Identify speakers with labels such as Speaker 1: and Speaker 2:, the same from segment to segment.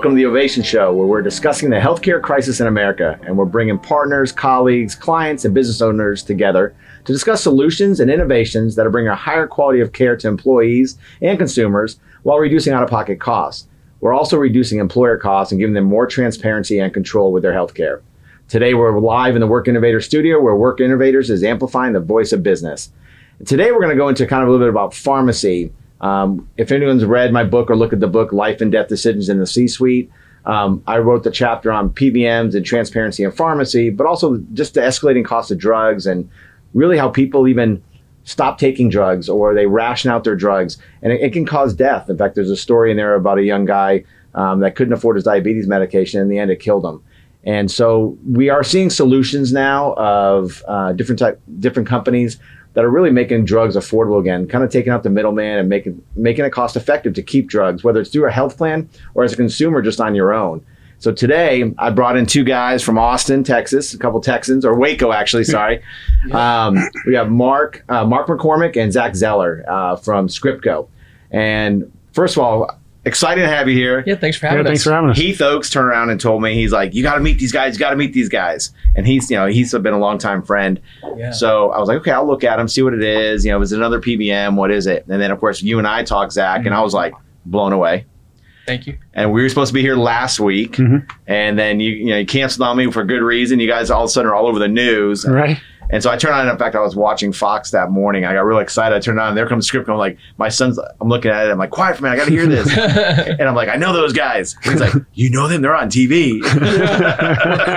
Speaker 1: Welcome to the Ovation Show, where we're discussing the healthcare crisis in America, and we're bringing partners, colleagues, clients, and business owners together to discuss solutions and innovations that are bringing a higher quality of care to employees and consumers while reducing out-of-pocket costs. We're also reducing employer costs and giving them more transparency and control with their healthcare. Today, we're live in the Work Innovator studio, where Work Innovators is amplifying the voice of business. Today, we're going to go into kind of a little bit about pharmacy um, if anyone's read my book or look at the book Life and Death Decisions in the C Suite, um, I wrote the chapter on PBMs and transparency in pharmacy, but also just the escalating cost of drugs and really how people even stop taking drugs or they ration out their drugs. And it, it can cause death. In fact, there's a story in there about a young guy um, that couldn't afford his diabetes medication. And in the end, it killed him. And so we are seeing solutions now of uh, different type, different companies that are really making drugs affordable again, kind of taking out the middleman and making making it cost effective to keep drugs, whether it's through a health plan or as a consumer just on your own. So today I brought in two guys from Austin, Texas, a couple Texans or Waco actually. Sorry, um, we have Mark uh, Mark McCormick and Zach Zeller uh, from Scriptco. And first of all, excited to have you here.
Speaker 2: Yeah, thanks for having
Speaker 3: Yeah,
Speaker 2: us.
Speaker 3: thanks for having us.
Speaker 1: Heath Oaks turned around and told me he's like, you got to meet these guys. You got to meet these guys. And he's you know he's been a long time friend.
Speaker 2: Yeah.
Speaker 1: So I was like, okay, I'll look at him, see what it is. You know, is it another PBM? What is it? And then of course you and I talked, Zach, and I was like blown away.
Speaker 2: Thank you.
Speaker 1: And we were supposed to be here last week,
Speaker 3: Mhm.
Speaker 1: and then you you know you canceled on me for good reason. You guys all of a sudden are all over the news.
Speaker 3: Right.
Speaker 1: And so I turned on. In fact, I was watching Fox that morning. I got really excited. I turned on. And there comes the script. And I'm like, my son's. I'm looking at it. I'm like, quiet for a minute. I got to hear this. and I'm like, I know those guys. And he's like, you know them? They're on TV.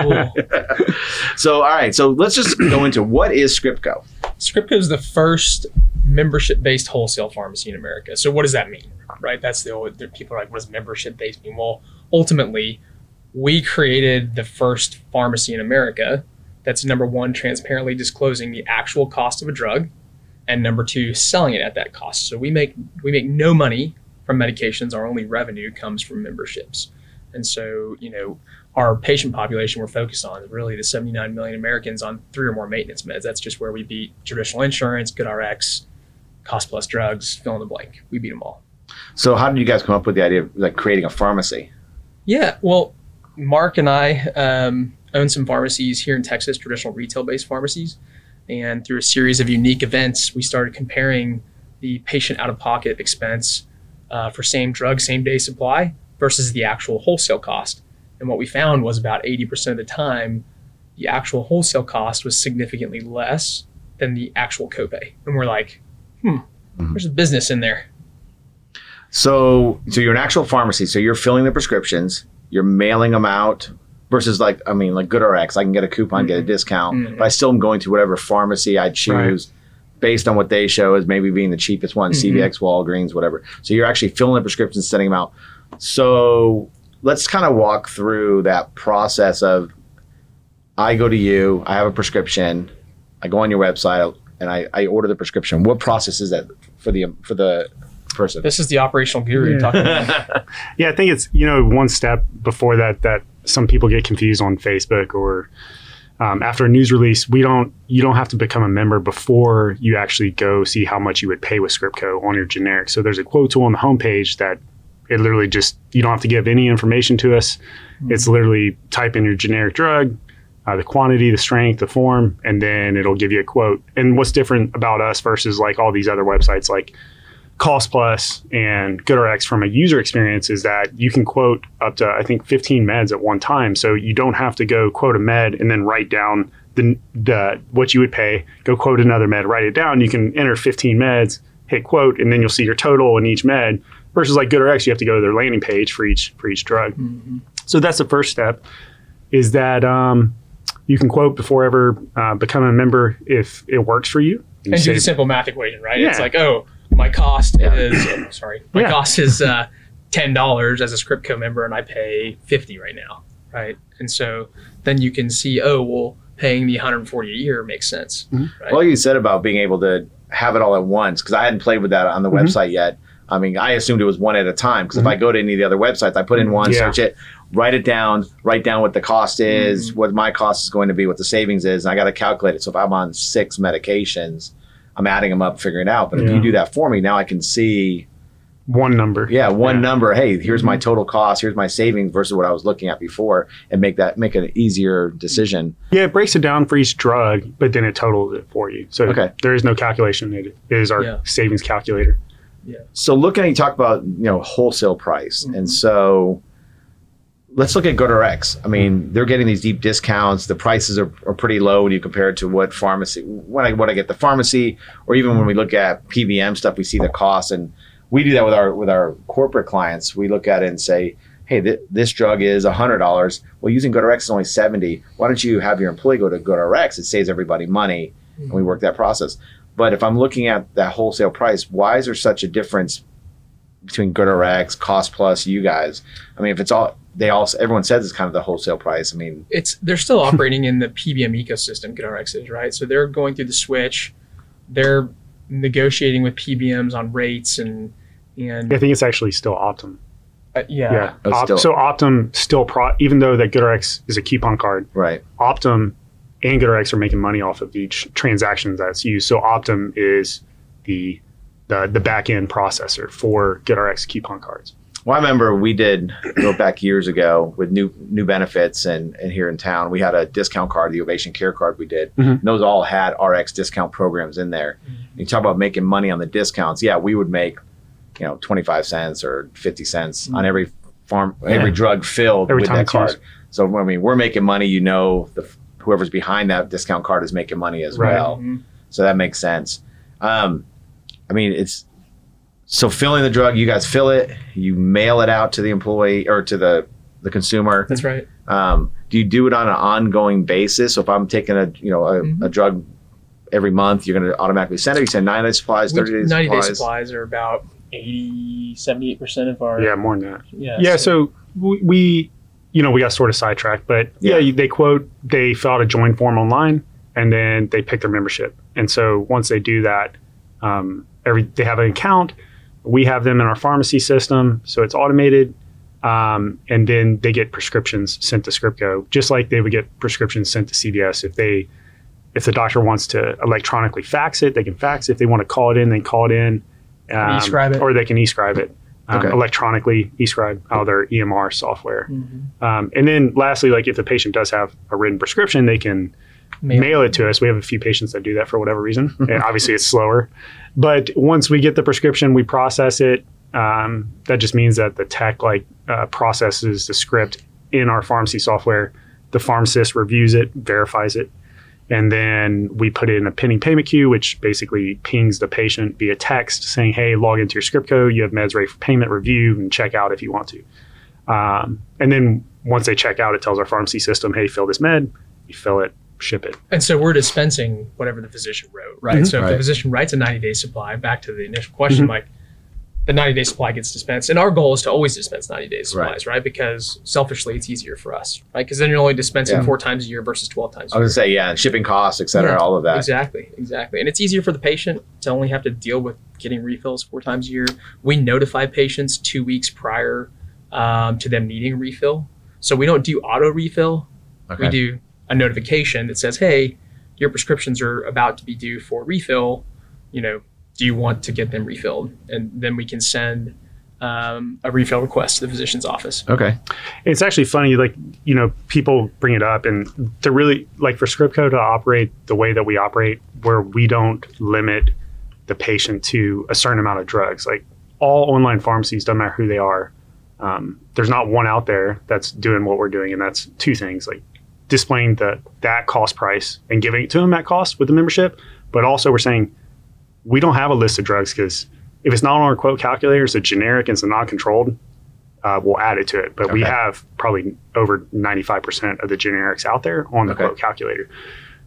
Speaker 2: cool.
Speaker 1: so all right. So let's just go into what is Scriptco.
Speaker 2: Scriptco is the first membership-based wholesale pharmacy in America. So what does that mean? Right? That's the old. the People are like, what does membership-based mean? Well, ultimately, we created the first pharmacy in America that's number one, transparently disclosing the actual cost of a drug, and number two, selling it at that cost. So we make we make no money from medications. Our only revenue comes from memberships. And so, you know, our patient population we're focused on is really the 79 million Americans on three or more maintenance meds. That's just where we beat traditional insurance, GoodRx, cost plus drugs, fill in the blank. We beat them all.
Speaker 1: So how did you guys come up with the idea of like creating a pharmacy?
Speaker 2: Yeah, well, Mark and I um, own some pharmacies here in Texas, traditional retail based pharmacies. And through a series of unique events, we started comparing the patient out of pocket expense uh, for same drug, same day supply versus the actual wholesale cost. And what we found was about 80% of the time, the actual wholesale cost was significantly less than the actual copay. And we're like, hmm, there's a business in there.
Speaker 1: So so you're an actual pharmacy. So you're filling the prescriptions. You're mailing them out. Versus like I mean like GoodRx, I can get a coupon, get a discount,
Speaker 2: Mhm.
Speaker 1: but I still am going to whatever pharmacy I choose. Based on what they show as maybe being the cheapest one,
Speaker 2: Mhm.
Speaker 1: CVS, Walgreens, whatever. So you're actually filling the prescriptions, sending them out. So let's kind of walk through that process of I go to you, I have a prescription, I go on your website and I, I order the prescription. What process is that for the for the person?
Speaker 2: This is the operational guru
Speaker 3: Yeah.
Speaker 2: talking about
Speaker 3: Yeah, I think it's you know one step before that that some people get confused on Facebook or um, after a news release. We don't you don't have to become a member before you actually go see how much you would pay with Scriptco on your generic. So there's a quote tool on the homepage that it literally just you don't have to give any information to us. It's literally type in your generic drug. Uh, the quantity, the strength, the form, and then it'll give you a quote. And what's different about us versus like all these other websites like Cost Plus and GoodRx from a user experience is that you can quote up to I think 15 meds at one time, so you don't have to go quote a med and then write down the, the what you would pay, go quote another med, write it down. You can enter 15 meds, hit quote, and then you'll see your total in each med. Versus like GoodRx, you have to go to their landing page for each for each drug. So that's the first step. Is that um, you can quote before ever uh, becoming a member if it works for you.
Speaker 2: and do the simple math equation, right?
Speaker 3: Yeah.
Speaker 2: It's like, oh, my cost is oh, sorry, my
Speaker 3: Yeah.
Speaker 2: cost is uh, ten dollars as a Scriptco member, and I pay fifty right now, right? And so then you can see, oh, well, paying the 140 a year makes sense. Right?
Speaker 1: Well, you said about being able to have it all at once because I hadn't played with that on the
Speaker 3: Mhm.
Speaker 1: website yet. I mean, I assumed it was one at a time because if I go to any of the other websites, I put in one,
Speaker 3: Yeah.
Speaker 1: search it, write it down, write down what the cost is, what my cost is going to be, what the savings is, and I got to calculate it. So if I'm on six medications, I'm adding them up, figuring it out. But if
Speaker 3: Yeah.
Speaker 1: you do that for me, now I can see,
Speaker 3: one number.
Speaker 1: yeah, one
Speaker 3: Yeah.
Speaker 1: number. Hey, here's my total cost. Here's my savings versus what I was looking at before, and make that make an easier decision.
Speaker 3: Yeah, it breaks it down for each drug, but then it totals it for you. So
Speaker 1: Okay.
Speaker 3: there is no calculation. It is our
Speaker 2: Yeah.
Speaker 3: savings calculator. Yeah.
Speaker 1: So looking at you talk about you know wholesale price
Speaker 2: Mm-hmm.
Speaker 1: and so let's look at GoodRx. I mean, they're getting these deep discounts. The prices are, are pretty low when you compare it to what pharmacy when I when I get the pharmacy or even when we look at PBM stuff, we see the cost and we do that with our with our corporate clients. We look at it and say, "Hey, th- this drug is hundred dollars. Well, using GoodRx is only seventy. Why don't you have your employee go to GoodRx? It saves everybody money, and we work that process." But if I'm looking at that wholesale price, why is there such a difference between GoodRx, Cost Plus, you guys? I mean, if it's all they all everyone says it's kind of the wholesale price. I mean,
Speaker 2: it's they're still operating in the PBM ecosystem, GoodRx is, right? So they're going through the switch. They're negotiating with PBMs on rates and and
Speaker 3: I think it's actually still Optum.
Speaker 2: uh, yeah.
Speaker 3: Yeah.
Speaker 1: Oh,
Speaker 3: Op-
Speaker 1: still-
Speaker 3: so Optum still pro even though that GoodRx is a coupon card,
Speaker 1: right?
Speaker 3: Optum and GoodRx are making money off of each transaction that's used. So Optum is the the, the back end processor for GoodRx coupon cards.
Speaker 1: Well, I remember we did go back years ago with new new benefits, and, and here in town we had a discount card, the Ovation Care card. We did.
Speaker 3: Mhm.
Speaker 1: And those all had RX discount programs in there. You talk about making money on the discounts. Yeah, we would make, you know, twenty five cents or fifty cents on every farm, every drug filled
Speaker 3: Every
Speaker 1: with
Speaker 3: time
Speaker 1: that card.
Speaker 3: used.
Speaker 1: So I mean, we're making money. You know, the whoever's behind that discount card is making money as
Speaker 3: Right.
Speaker 1: well.
Speaker 2: Mhm.
Speaker 1: So that makes sense. Um, I mean, it's so filling the drug. You guys fill it. You mail it out to the employee or to the the consumer.
Speaker 2: That's right.
Speaker 1: Um, do you do it on an ongoing basis? So if I'm taking a you know a,
Speaker 2: Mhm.
Speaker 1: a drug every month, you're going to automatically send it. You send 90 day supplies, 30 days
Speaker 2: 90 day
Speaker 1: supplies.
Speaker 2: supplies are about 80, 78% of our.
Speaker 3: Yeah, more than that.
Speaker 2: Yeah.
Speaker 3: Yeah, so we, we you know, we got sort of sidetracked, but yeah,
Speaker 1: Yeah.
Speaker 3: they quote they fill out a join form online and then they pick their membership. And so once they do that, um, every they have an account. We have them in our pharmacy system, so it's automated. Um, and then they get prescriptions sent to Scriptco, just like they would get prescriptions sent to CVS. If they, if the doctor wants to electronically fax it, they can fax it. If they want to call it in, they can call it in, um,
Speaker 2: e-scribe it.
Speaker 3: or they can e-scribe it um,
Speaker 1: Okay.
Speaker 3: electronically, e-scribe out of their EMR software.
Speaker 2: Mhm.
Speaker 3: Um, and then lastly, like if the patient does have a written prescription, they can
Speaker 2: Mail.
Speaker 3: mail it to us. We have a few patients that do that for whatever reason. and obviously, it's slower. But once we get the prescription, we process it. Um, that just means that the tech like uh, processes the script in our pharmacy software. The pharmacist reviews it, verifies it, and then we put it in a pending payment queue, which basically pings the patient via text saying, "Hey, log into your Scriptco. You have meds ready for payment. Review and check out if you want to." Um, and then once they check out, it tells our pharmacy system, "Hey, fill this med." You fill it, ship it.
Speaker 2: And so we're dispensing whatever the physician wrote, right?
Speaker 3: Mhm.
Speaker 2: So if
Speaker 1: Right.
Speaker 2: the physician writes a 90 day supply, back to the initial question,
Speaker 3: Mhm.
Speaker 2: like the 90 day supply gets dispensed. And our goal is to always dispense 90 day supplies, right? Because selfishly, it's easier for us, right? Because then you're only dispensing
Speaker 1: Yeah.
Speaker 2: four times a year versus 12 times a
Speaker 1: I was going to say, yeah, shipping costs, et cetera,
Speaker 2: Yeah,
Speaker 1: all of that.
Speaker 2: Exactly, exactly. And it's easier for the patient to only have to deal with getting refills four times a year. We notify patients two weeks prior um, to them needing a refill. So we don't do auto refill.
Speaker 1: Okay.
Speaker 2: We do a notification that says, hey, your prescriptions are about to be due for refill. You know, do you want to get them refilled? And then we can send um, a refill request to the physician's office.
Speaker 1: Okay.
Speaker 3: It's actually funny, like, you know, people bring it up and to really, like, for Scriptco to operate the way that we operate, where we don't limit the patient to a certain amount of drugs. Like all online pharmacies, doesn't matter who they are, um, there's not one out there that's doing what we're doing, and that's two things: like displaying the that cost price and giving it to them at cost with the membership, but also we're saying we don't have a list of drugs because if it's not on our quote calculator, it's a generic and it's not controlled. Uh, we'll add it to it, but we have probably over 95% of the generics out there on the
Speaker 1: Okay.
Speaker 3: quote calculator.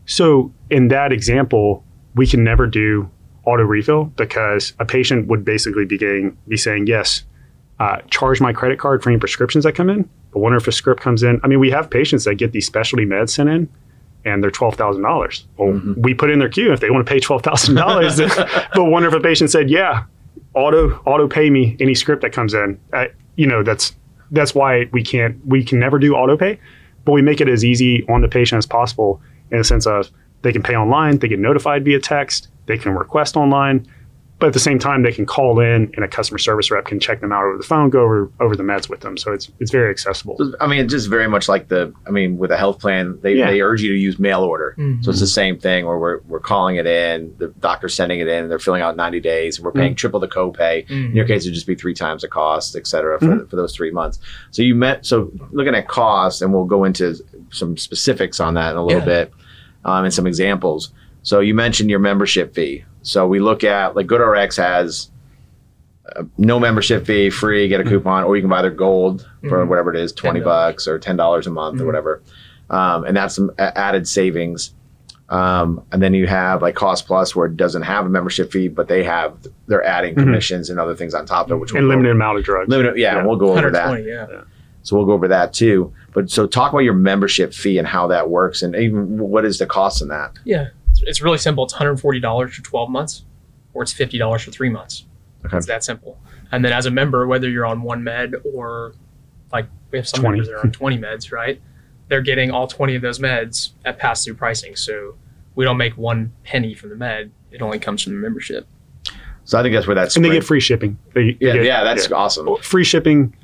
Speaker 3: So in that example, we can never do auto refill because a patient would basically be getting be saying yes, uh, charge my credit card for any prescriptions that come in. But wonder if a script comes in. I mean, we have patients that get these specialty meds sent in, and they're twelve thousand dollars. Well,
Speaker 1: Mm-hmm.
Speaker 3: we put in their queue if they want to pay twelve thousand dollars. but wonder if a patient said, yeah, auto auto pay me any script that comes in. Uh, you know, that's that's why we can't we can never do auto pay, but we make it as easy on the patient as possible in the sense of they can pay online, they get notified via text, they can request online, but at the same time they can call in and a customer service rep can check them out over the phone, go over over the meds with them. So it's it's very accessible.
Speaker 1: I mean, it's just very much like the. I mean, with a health plan, they,
Speaker 3: Yeah.
Speaker 1: they urge you to use mail order.
Speaker 2: Mhm.
Speaker 1: So it's the same thing where we're, we're calling it in, the doctor's sending it in, and they're filling out 90 days, and we're paying triple the copay. In your case, it'd just be three times the cost, et cetera, for, for those three months. So you met. So looking at costs, and we'll go into some specifics on that in a little
Speaker 2: Yeah.
Speaker 1: bit, um, and some examples. So you mentioned your membership fee. So we look at like GoodRx has uh, no membership fee, free, get a coupon, or you can buy their gold for
Speaker 2: Mhm.
Speaker 1: whatever it is, twenty
Speaker 2: $10.
Speaker 1: bucks or ten dollars a month or
Speaker 2: Mhm.
Speaker 1: whatever, um, and that's some added savings. Um, and then you have like Cost Plus, where it doesn't have a membership fee, but they have they're adding
Speaker 3: Mhm.
Speaker 1: commissions and other things on top of it, which we'll
Speaker 3: And
Speaker 1: go-
Speaker 3: limited amount of drugs.
Speaker 1: limited, yeah,
Speaker 3: Yeah.
Speaker 1: we'll go over that.
Speaker 2: 120, yeah.
Speaker 1: So we'll go over that too. But so talk about your membership fee and how that works, and even what is the cost in that.
Speaker 2: Yeah, it's, it's really simple. It's $140 for 12 months, or it's $50 for three months.
Speaker 1: Okay.
Speaker 2: It's that simple. And then as a member, whether you're on one med or like we have some
Speaker 3: 20.
Speaker 2: members that are on 20 meds, right? They're getting all 20 of those meds at pass through pricing. So we don't make one penny from the med. It only comes from the membership.
Speaker 1: So I think that's where that's
Speaker 3: and they get free shipping. They, they
Speaker 1: yeah,
Speaker 3: get-
Speaker 1: yeah, that's awesome.
Speaker 3: free shipping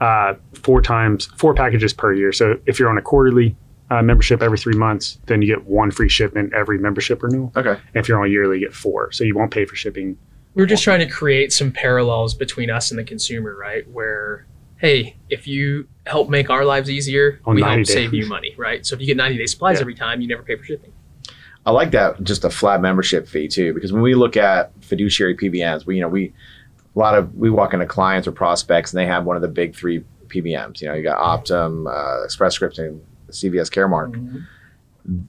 Speaker 3: uh, four times, four packages per year. So if you're on a quarterly uh, membership every three months, then you get one free shipment every membership renewal.
Speaker 1: Okay.
Speaker 3: And if you're on a yearly, you get four. So you won't pay for shipping.
Speaker 2: We We're just trying to create some parallels between us and the consumer, right? Where, hey, if you help make our lives easier,
Speaker 3: On
Speaker 2: we
Speaker 3: 90
Speaker 2: help save you money, right? So if you get 90 day supplies
Speaker 3: Yeah.
Speaker 2: every time, you never pay for shipping.
Speaker 1: I like that just a flat membership fee too, because when we look at fiduciary PBMs, we you know we a lot of we walk into clients or prospects and they have one of the big three PBMs. You know, you got Optum, uh, Express Scripts, and CVS Caremark.
Speaker 2: Mm-hmm.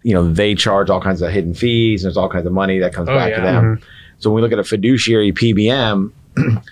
Speaker 1: You know, they charge all kinds of hidden fees. And there's all kinds of money that comes
Speaker 2: Oh,
Speaker 1: back to
Speaker 2: yeah.
Speaker 1: them. So when we look at a fiduciary PBM,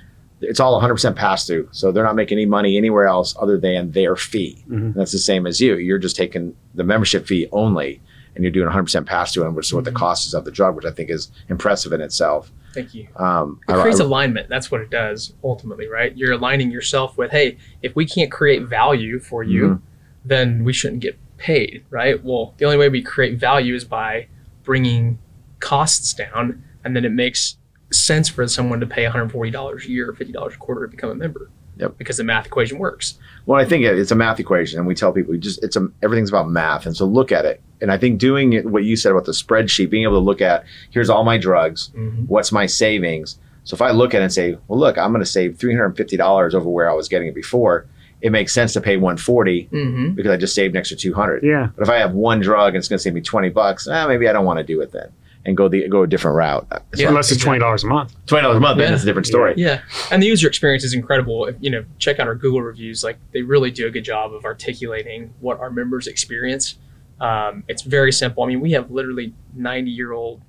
Speaker 1: it's all 100% pass through. So they're not making any money anywhere else other than their fee.
Speaker 3: Mhm.
Speaker 1: And that's the same as you. You're just taking the membership fee only, and you're doing 100% pass through, and which is what the
Speaker 2: Mhm.
Speaker 1: cost is of the drug, which I think is impressive in itself.
Speaker 2: Thank you.
Speaker 1: Um,
Speaker 2: It creates
Speaker 1: I-
Speaker 2: alignment. That's what it does ultimately, right? You're aligning yourself with, hey, if we can't create value for you,
Speaker 1: Mhm.
Speaker 2: then we shouldn't get paid, right? Well, the only way we create value is by bringing costs down, and then it makes sense for someone to pay $140 a year or $50 a quarter to become a member.
Speaker 1: Yep.
Speaker 2: Because the math equation works.
Speaker 1: Well, I think it's a math equation, and we tell people just it's a everything's about math, and so look at it. And I think doing it, what you said about the spreadsheet, being able to look at here's all my drugs,
Speaker 2: Mhm.
Speaker 1: what's my savings. So if I look at it and say, well, look, I'm going to save three hundred and fifty dollars over where I was getting it before, it makes sense to pay one forty
Speaker 2: Mm-hmm.
Speaker 1: because I just saved an extra two hundred.
Speaker 3: Yeah.
Speaker 1: But if I have one drug and it's going to save me twenty bucks, eh, maybe I don't want to do it then, and go the go a different route.
Speaker 2: Yeah.
Speaker 3: Unless it's $20 a month.
Speaker 1: Twenty dollars a month, then
Speaker 2: Yeah.
Speaker 1: it's a different story.
Speaker 2: Yeah, and the user experience is incredible. If, you know, check out our Google reviews. Like they really do a good job of articulating what our members experience. Um, it's very simple. I mean, we have literally ninety-year-old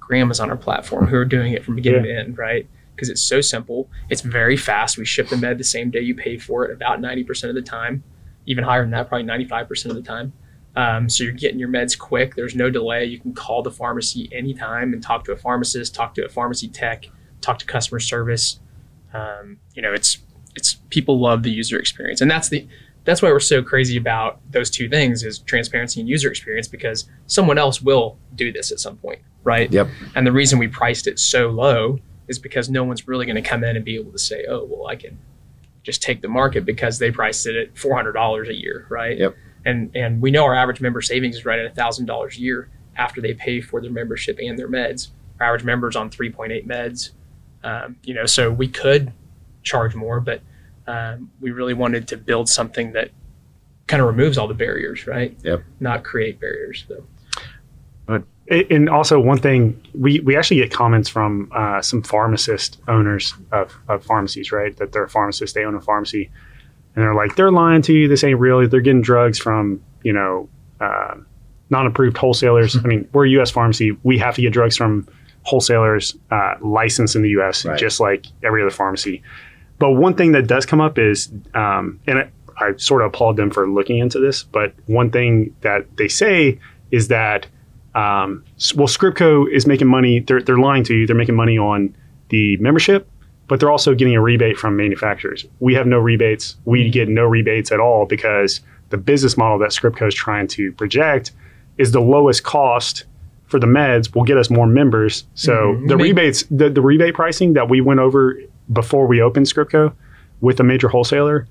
Speaker 2: grandmas on our platform who are doing it from beginning to end, right? Because it's so simple. It's very fast. We ship the med the same day you pay for it, about ninety percent of the time, even higher than that, probably ninety-five percent of the time. Um, so you're getting your meds quick. There's no delay. You can call the pharmacy anytime and talk to a pharmacist, talk to a pharmacy tech, talk to customer service. Um, you know, it's it's people love the user experience, and that's the that's why we're so crazy about those two things is transparency and user experience because someone else will do this at some point, right?
Speaker 1: Yep.
Speaker 2: And the reason we priced it so low is because no one's really going to come in and be able to say, oh, well, I can just take the market because they priced it at four hundred dollars a year, right?
Speaker 1: Yep.
Speaker 2: And and we know our average member savings is right at thousand dollars a year after they pay for their membership and their meds. our average members on 3.8 meds. Um, you know, so we could charge more, but um, we really wanted to build something that kind of removes all the barriers, right?
Speaker 1: Yep.
Speaker 2: Not create barriers. So.
Speaker 3: And also, one thing we, we actually get comments from uh, some pharmacist owners of, of pharmacies, right? That they're pharmacists, they own a pharmacy, and they're like, they're lying to you. This ain't real. They're getting drugs from you know uh, non-approved wholesalers. I mean, we're a U.S. pharmacy. We have to get drugs from wholesalers uh, licensed in the U.S.
Speaker 1: Right.
Speaker 3: just like every other pharmacy. But one thing that does come up is, um, and I, I sort of applaud them for looking into this. But one thing that they say is that um, well, Scriptco is making money. They're, they're lying to you. They're making money on the membership, but they're also getting a rebate from manufacturers. We have no rebates. We get no rebates at all because the business model that Scriptco is trying to project is the lowest cost for the meds will get us more members. So
Speaker 2: Mhm.
Speaker 3: the
Speaker 2: Make-
Speaker 3: rebates, the, the rebate pricing that we went over before we opened Scriptco with a major wholesaler,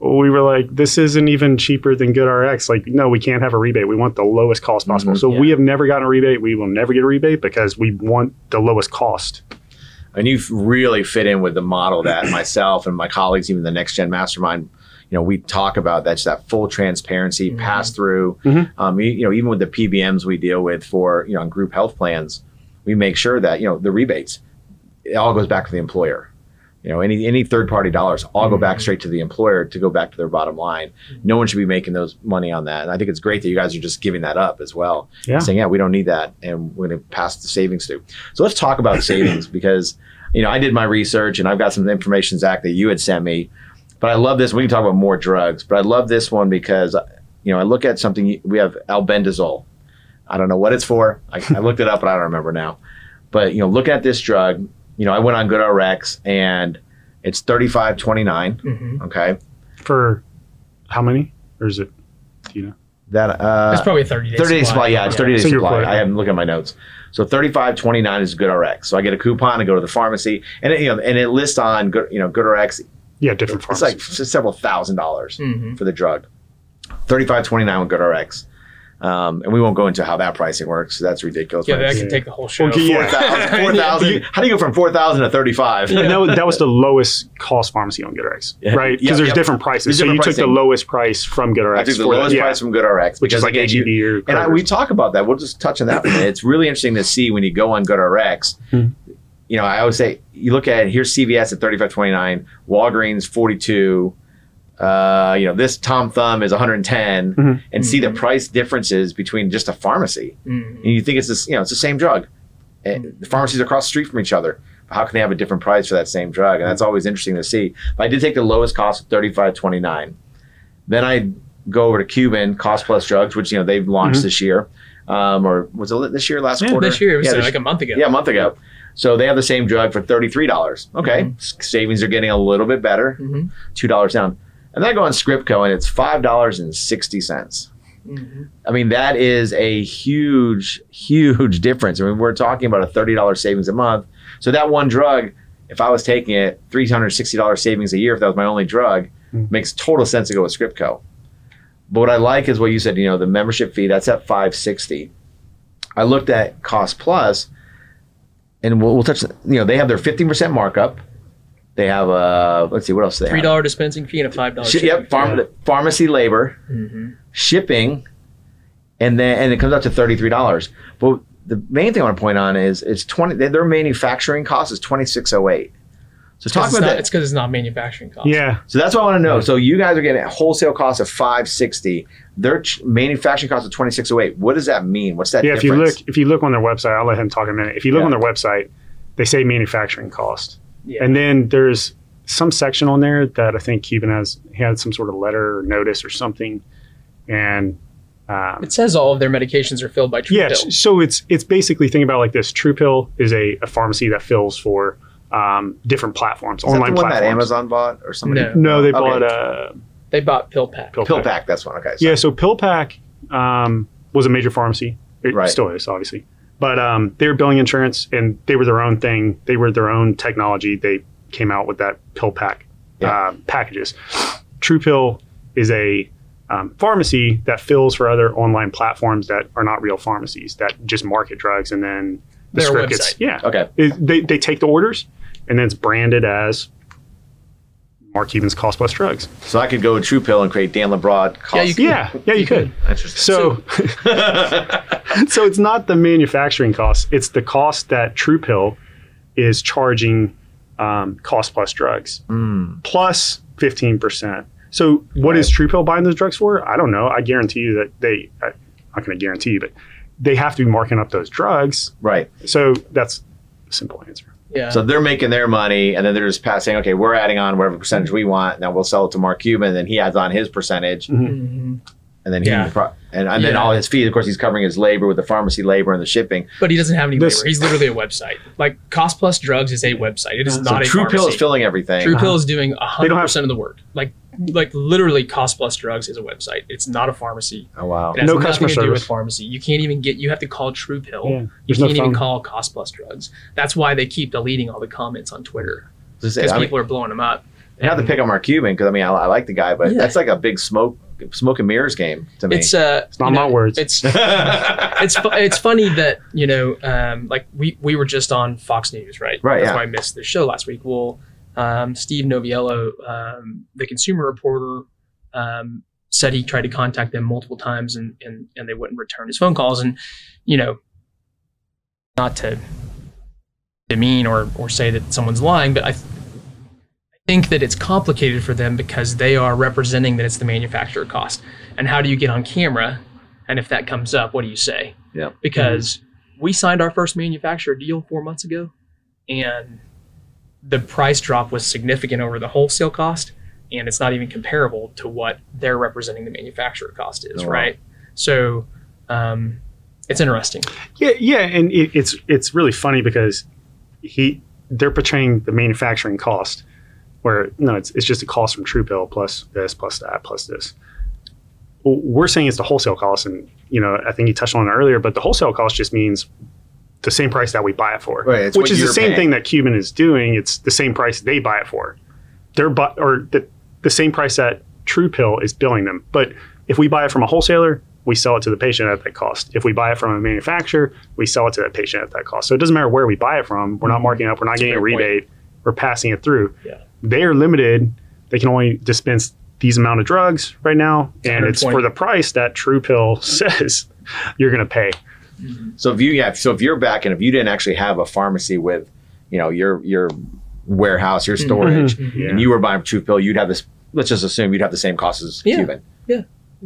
Speaker 3: we were like, this isn't even cheaper than GoodRx. Like, no, we can't have a rebate. We want the lowest cost possible.
Speaker 1: Mhm,
Speaker 3: so
Speaker 2: yeah.
Speaker 3: we have never gotten a rebate. We will never get a rebate because we want the lowest cost.
Speaker 1: and you really fit in with the model that myself and my colleagues, even the Next Gen Mastermind, you know, we talk about that's that full transparency,
Speaker 2: Mhm.
Speaker 1: pass through.
Speaker 3: Mhm.
Speaker 1: Um, you, you know, even with the PBMs we deal with for you know on group health plans, we make sure that you know the rebates, it all goes back to the employer. You know, any any third party dollars all go back
Speaker 2: Mhm.
Speaker 1: straight to the employer to go back to their bottom line. No one should be making those money on that. And I think it's great that you guys are just giving that up as well
Speaker 3: Yeah.
Speaker 1: saying, yeah, we don't need that, and we're going to pass the savings to. So let's talk about savings because you know I did my research and I've got some information, Zach, that you had sent me. But I love this. We can talk about more drugs, but I love this one because you know I look at something. We have albendazole. I don't know what it's for. I, I looked it up, but I don't remember now. But you know, look at this drug. You know, I went on GoodRx and it's thirty five twenty nine.
Speaker 2: hmm
Speaker 1: Okay,
Speaker 3: For how many? Or is it, do you know?
Speaker 1: that uh,
Speaker 2: It's probably a 30 day
Speaker 1: 30 day supply. Yeah, it's 30 day
Speaker 3: So
Speaker 1: supply. I haven't looked at my notes. So 35.29 is GoodRx. So I get a coupon to go to the pharmacy, and it, you know, and it lists on Good, you know GoodRx.
Speaker 3: Yeah, different
Speaker 1: It's
Speaker 3: pharmacies.
Speaker 1: like several thousand dollars
Speaker 2: hmm
Speaker 1: for the drug. 35.29 with GoodRx. Um, and we won't go into how that pricing works. That's ridiculous.
Speaker 2: Yeah,
Speaker 1: but
Speaker 2: that can take the whole show.
Speaker 3: Okay, yeah.
Speaker 1: 4,000. 4,000. How do you go from 4,000 to 35?
Speaker 3: And that, was, that was the lowest cost pharmacy on GoodRx,
Speaker 1: Yeah.
Speaker 3: right?
Speaker 1: Yep,
Speaker 3: Because there's
Speaker 1: yep.
Speaker 3: different prices.
Speaker 1: There's
Speaker 3: so you
Speaker 1: different
Speaker 3: took the lowest price from GoodRx.
Speaker 1: I took the
Speaker 3: for that,
Speaker 1: lowest price from GoodRx,
Speaker 3: which is like
Speaker 1: again, you-
Speaker 3: HEB or
Speaker 1: And I, we talk about that. We'll just touch on that for a minute. It's really interesting to see when you go on GoodRx.
Speaker 3: Hmm.
Speaker 1: You know, I always say you look at here's CVS at thirty five twenty nine, Walgreens forty two. Uh, you know, this Tom Thumb is 110,
Speaker 3: Mhm.
Speaker 1: and see the
Speaker 2: Mhm.
Speaker 1: price differences between just a pharmacy.
Speaker 2: Mhm.
Speaker 1: And you think it's this, you know, it's the same drug. And the pharmacies are across the street from each other. How can they have a different price for that same drug? And that's always interesting to see. But I did take the lowest cost of thirty five twenty nine. Then I go over to Cuban Cost Plus Drugs, which you know they've launched this year, um, or was it this year? Last
Speaker 3: Yeah,
Speaker 1: quarter?
Speaker 2: This year, it was
Speaker 1: yeah,
Speaker 2: uh,
Speaker 1: this-
Speaker 2: like a month ago.
Speaker 1: yeah, a month ago. So they have the same drug for thirty three dollars. Okay,
Speaker 2: Mhm.
Speaker 1: Savings are getting a little bit better,
Speaker 2: hmm
Speaker 1: two dollars down. And then I go on Scriptco and it's five dollars and sixty cents.
Speaker 2: hmm
Speaker 1: I mean, that is a huge, huge difference. I mean, we're talking about a $30 savings a month. So that one drug, if I was taking it, $360 savings a year, if that was my only drug,
Speaker 3: Mm.
Speaker 1: makes total sense to go with Scriptco. But what I like is what you said, you know, the membership fee, that's at 560. I looked at Cost Plus, and we'll, we'll touch, you know, they have their 15% markup. They have, a let's see, what else do they
Speaker 2: Three
Speaker 1: have?
Speaker 2: dollar dispensing fee and a five dollar.
Speaker 1: Sh- yep, farm, pharmacy labor
Speaker 2: hmm
Speaker 1: shipping, and then and it comes out to thirty three dollars. But the main thing I want to point on is it's twenty. Their manufacturing cost is twenty six oh eight. So talk
Speaker 2: It's
Speaker 1: about
Speaker 2: not,
Speaker 1: that.
Speaker 2: it's because it's not manufacturing cost.
Speaker 3: Yeah,
Speaker 1: So that's what I want to know. So you guys are getting a wholesale cost of five sixty. Their ch- manufacturing cost of twenty six oh eight. What does that mean? What's that
Speaker 3: yeah. If you look, if you look on their website, I'll let him talk in a minute. If you look
Speaker 1: Yeah.
Speaker 3: on their website, they say manufacturing cost,
Speaker 2: Yeah.
Speaker 3: and then there's some section on there that I think Cuban has had some sort of letter or notice or something, and um,
Speaker 2: it says all of their medications are filled by True
Speaker 3: yeah,
Speaker 2: Pill.
Speaker 3: so it's it's basically think about it like this. True Pill is a, a pharmacy that fills for um, different platforms,
Speaker 1: is that
Speaker 3: online
Speaker 1: the one that. Amazon bought or somebody?
Speaker 2: No.
Speaker 3: No, they
Speaker 1: Okay.
Speaker 3: bought a
Speaker 2: They bought Pill Pack.
Speaker 3: Pill,
Speaker 1: Pill
Speaker 3: Pack.
Speaker 1: Pack. That's one. Okay.
Speaker 3: Yeah, so PillPack um, was a major pharmacy. It
Speaker 1: Right.
Speaker 3: still is, obviously. But um, they were billing insurance, and they were their own thing. They were their own technology. They came out with that PillPack
Speaker 1: Yeah.
Speaker 3: uh, packages. True Pill is a um, pharmacy that fills for other online platforms that are not real pharmacies that just market drugs and then the
Speaker 2: Their
Speaker 3: script
Speaker 2: website.
Speaker 3: gets yeah.
Speaker 1: Okay.
Speaker 3: It- they they take the orders and then it's branded as Mark Cuban's cost plus drugs.
Speaker 1: So I could go True Pill and create Dan LaBroad. Cost.
Speaker 2: Yeah, you could.
Speaker 3: Yeah, yeah, you could.
Speaker 1: Interesting.
Speaker 3: So, so it's not the manufacturing cost; it's the cost that True Pill is charging um, cost plus drugs plus fifteen percent. So, what is TruePill buying those drugs for? I don't know. I guarantee you that they. I'm not going to guarantee you, but they have to be marking up those drugs.
Speaker 1: right.
Speaker 3: So that's a simple answer.
Speaker 2: Yeah.
Speaker 1: So they're making their money, and then they're just passing. Okay, we're adding on whatever percentage we want. Now we'll sell it to Mark Cuban, and then he adds on his percentage,
Speaker 2: Mhm.
Speaker 1: and then he
Speaker 2: Yeah.
Speaker 1: pro- and, and then
Speaker 2: Yeah.
Speaker 1: all his fees. Of course, he's covering his labor with the pharmacy labor and the shipping.
Speaker 2: But he doesn't have any
Speaker 3: This-
Speaker 2: labor. He's literally a website. Like Cost Plus Drugs is a website. It is
Speaker 1: So
Speaker 2: not a
Speaker 1: True
Speaker 2: pharmacy.
Speaker 1: Pill is filling everything.
Speaker 2: True Pill is doing
Speaker 3: They
Speaker 2: hundred
Speaker 3: don't have-
Speaker 2: percent of the work. Like like literally Cost Plus Drugs is a website. It's not a pharmacy.
Speaker 1: Oh wow.
Speaker 2: It has
Speaker 3: No
Speaker 2: nothing
Speaker 3: customer
Speaker 2: to do with
Speaker 3: service.
Speaker 2: pharmacy. You can't even get. You have to call True Pill.
Speaker 3: Yeah,
Speaker 2: you
Speaker 3: there's
Speaker 2: can't even call Cost Plus Drugs. That's why they keep deleting all the comments on Twitter because
Speaker 1: I mean,
Speaker 2: people are blowing them up.
Speaker 1: And, not to pick on Mark Cuban because I mean I, I like the guy, but
Speaker 2: Yeah.
Speaker 1: that's like a big smoke smoke and mirrors game to me.
Speaker 2: It's uh,
Speaker 3: It's not
Speaker 2: you
Speaker 3: my
Speaker 2: know,
Speaker 3: words.
Speaker 2: It's it's it's funny that you know um, like we we were just on Fox News, right?
Speaker 1: Right,
Speaker 2: That's
Speaker 1: yeah.
Speaker 2: why I missed the show last week. Well, um, Steve Noviello, um, the consumer reporter, um, said he tried to contact them multiple times and and and they wouldn't return his phone calls. And you know, not to demean or or say that someone's lying, but I. th- I think that it's complicated for them because they are representing that it's the manufacturer cost. And how do you get on camera? And if that comes up, what do you say?
Speaker 1: yeah.
Speaker 2: Because we signed our first manufacturer deal four months ago, and the price drop was significant over the wholesale cost, and it's not even comparable to what they're representing the manufacturer cost is,
Speaker 1: Oh, wow.
Speaker 2: right? So um, it's interesting.
Speaker 3: Yeah, yeah, and it, it's it's really funny because he they're portraying the manufacturing cost, where no, it's it's just a cost from TruePill plus this plus that plus this. We're saying it's the wholesale cost, and you know I think you touched on it earlier, but the wholesale cost just means the same price that we buy it for,
Speaker 1: Right,
Speaker 3: which is the same
Speaker 1: paying.
Speaker 3: thing that Cuban is doing. It's the same price they buy it for. They're bu- or the the same price that True Pill is billing them. But if we buy it from a wholesaler, we sell it to the patient at that cost. If we buy it from a manufacturer, we sell it to that patient at that cost. So it doesn't matter where we buy it from. We're not mm-hmm. marking up. We're not getting a
Speaker 2: fair point.
Speaker 3: rebate. We're passing it through.
Speaker 2: Yeah.
Speaker 3: They are limited. They can only dispense these amount of drugs right now, and it's
Speaker 2: 120.
Speaker 3: for the price that True Pill says you're going to pay. Mm-hmm.
Speaker 1: So if you yeah, so if you're back and if you didn't actually have a pharmacy with, you know, your your warehouse, your mm-hmm. storage, mm-hmm.
Speaker 3: Yeah.
Speaker 1: and you were buying True Pill, you'd have this. Let's just assume you'd have the same costs as
Speaker 2: Yeah.
Speaker 1: Cuban.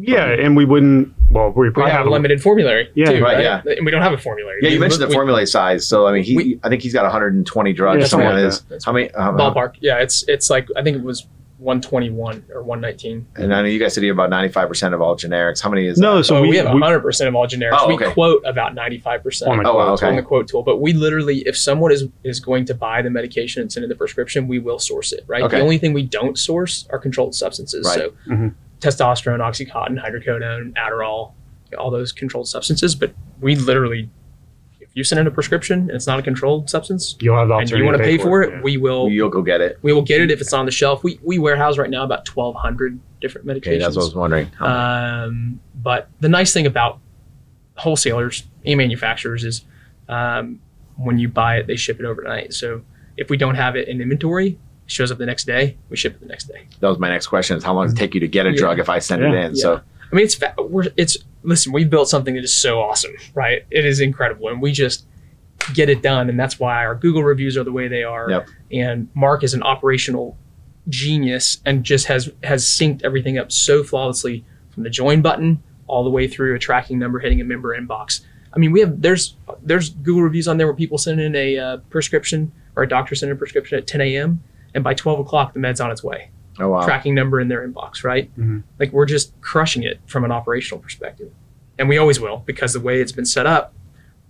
Speaker 3: Yeah, and we wouldn't. Well, we
Speaker 2: We
Speaker 3: probably
Speaker 2: have
Speaker 3: have
Speaker 2: a limited formulary,
Speaker 3: Yeah,
Speaker 2: too,
Speaker 1: right,
Speaker 2: right?
Speaker 1: yeah.
Speaker 2: And we don't have a formulary.
Speaker 1: Yeah, you
Speaker 2: We-
Speaker 1: mentioned the
Speaker 2: we-
Speaker 1: formulary size. So I mean, he
Speaker 2: We-
Speaker 1: I think he's got 120 drugs.
Speaker 3: Yeah,
Speaker 1: something
Speaker 3: something like
Speaker 1: his. How many? Um,
Speaker 2: ballpark. Yeah, it's it's like I think it was 121 or 119.
Speaker 1: And I know you guys said you have about 95 percent of all generics. How many is
Speaker 3: no.
Speaker 1: that?
Speaker 3: So
Speaker 2: oh, we,
Speaker 3: we,
Speaker 2: have
Speaker 3: we
Speaker 2: 100 percent of all generics.
Speaker 1: Oh,
Speaker 2: We quote about 95 percent
Speaker 3: on the
Speaker 1: Oh, wow,
Speaker 3: quote.
Speaker 1: okay.
Speaker 2: on the quote tool. But we literally, if someone is is going to buy the medication and send in the prescription, we will source it. Right.
Speaker 1: Okay.
Speaker 2: The only thing we don't source are controlled substances.
Speaker 1: Right.
Speaker 2: So
Speaker 3: Mhm.
Speaker 2: testosterone, oxycontin, hydrocodone, Adderall, all those controlled substances. But we literally, if you send in a prescription and it's not a controlled substance,
Speaker 3: You'll have the
Speaker 2: and you want to
Speaker 3: opportunity
Speaker 2: pay for it,
Speaker 3: yeah.
Speaker 2: we will.
Speaker 1: You'll go get it.
Speaker 2: we will get it if it's on the shelf. We we warehouse right now about 1,200 different medications.
Speaker 1: Okay, that's what I was wondering.
Speaker 2: Um, but the nice thing about wholesalers and manufacturers is um, when you buy it, they ship it overnight. So if we don't have it in inventory, it shows up the next day, we ship it the next day.
Speaker 1: that was my next question: Is how long does it take you to get a
Speaker 2: Yeah.
Speaker 1: drug if I send it
Speaker 3: Yeah.
Speaker 1: in? So
Speaker 2: I mean, it's fa- we're, it's listen, we've built something that is so awesome, right? It is incredible, and we just get it done, and that's why our Google reviews are the way they are.
Speaker 1: Yep.
Speaker 2: And Mark is an operational genius and just has has synced everything up so flawlessly from the join button all the way through a tracking number hitting a member inbox. I mean, we have there's there's Google reviews on there where people send in a uh, prescription or a doctor sent in a prescription at 10 a.m. and by 12 o'clock the med's on its way
Speaker 1: oh wow,
Speaker 2: tracking number in their inbox, right?
Speaker 3: Mhm.
Speaker 2: Like we're just crushing it from an operational perspective. And we always will because the way it's been set up,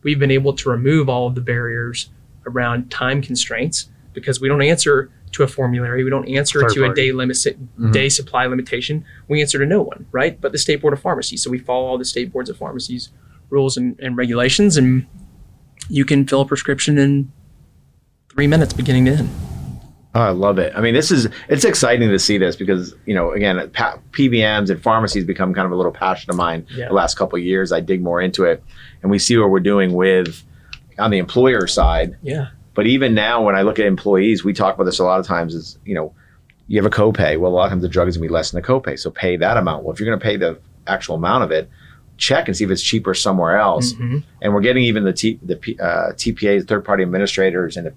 Speaker 2: we've been able to remove all of the barriers around time constraints because we don't answer to a formulary, we don't answer
Speaker 3: Third
Speaker 2: to a day limit
Speaker 1: Mhm.
Speaker 2: day supply limitation. We answer to no one, right? But the State Board of Pharmacy. So we follow all the State Boards of pharmacies rules and, and regulations and you can fill a prescription in three minutes beginning to end.
Speaker 1: Oh, I love it. I mean, this is it's exciting to see this because you know, again, pa- PBMs and pharmacies become kind of a little passion of mine
Speaker 2: Yeah.
Speaker 1: the last couple of years. I dig more into it, and we see what we're doing with on the employer side.
Speaker 2: Yeah.
Speaker 1: But even now, when I look at employees, we talk about this a lot of times. Is you know, you have a copay. Well, a lot of times the drug is going to be less than the copay, so pay that amount. Well, if you're going to pay the actual amount of it, check and see if it's cheaper somewhere else.
Speaker 2: Mhm.
Speaker 1: And we're getting even the T, the uh, TPAs, third party administrators, and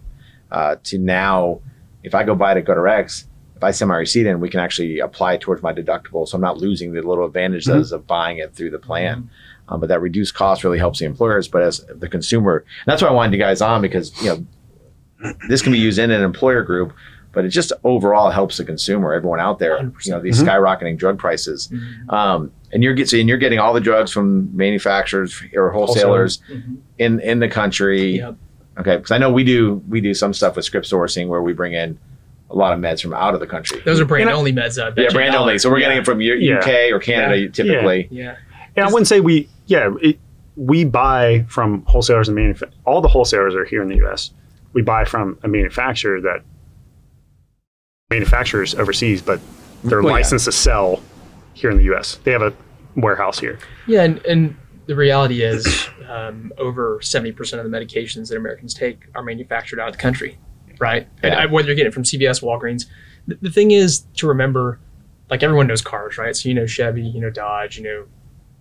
Speaker 1: uh, to now, if I go buy it at GoodRx, if I send my receipt in, we can actually apply it towards my deductible, so I'm not losing the little advantage that is of buying it through the plan. Um, but that reduced cost really helps the employers. But as the consumer, and that's why I wanted you guys on because you know this can be used in an employer group, but it just overall helps the consumer, everyone out there.
Speaker 2: 100%.
Speaker 1: You know these
Speaker 3: Mhm.
Speaker 1: skyrocketing drug prices,
Speaker 2: Mhm.
Speaker 1: um, and you're getting and you're getting all the drugs from manufacturers or wholesalers
Speaker 2: Mhm.
Speaker 1: in in the country.
Speaker 2: Yep.
Speaker 1: Okay, because I know we do we do some stuff with script sourcing where we bring in a lot of meds from out of the country.
Speaker 2: Those are brand
Speaker 3: And I-
Speaker 2: only meds. Uh,
Speaker 1: yeah, brand only. So we're getting it from U-
Speaker 3: Yeah.
Speaker 1: UK or Canada
Speaker 2: Yeah.
Speaker 1: typically.
Speaker 2: Yeah.
Speaker 3: And I wouldn't say we, yeah, it, we buy from wholesalers and manufacturers. All the wholesalers are here in the U.S. We buy from a manufacturer that manufacturers overseas, but they're
Speaker 1: Well, yeah.
Speaker 3: licensed to sell here in the U.S. They have a warehouse here.
Speaker 2: Yeah, and, and the reality is, um, over seventy percent of the medications that Americans take are manufactured out of the country, right? And
Speaker 1: Yeah.
Speaker 2: I, whether you're getting it from CVS, Walgreens, the, the thing is to remember, like everyone knows cars, right? So you know Chevy, you know Dodge, you know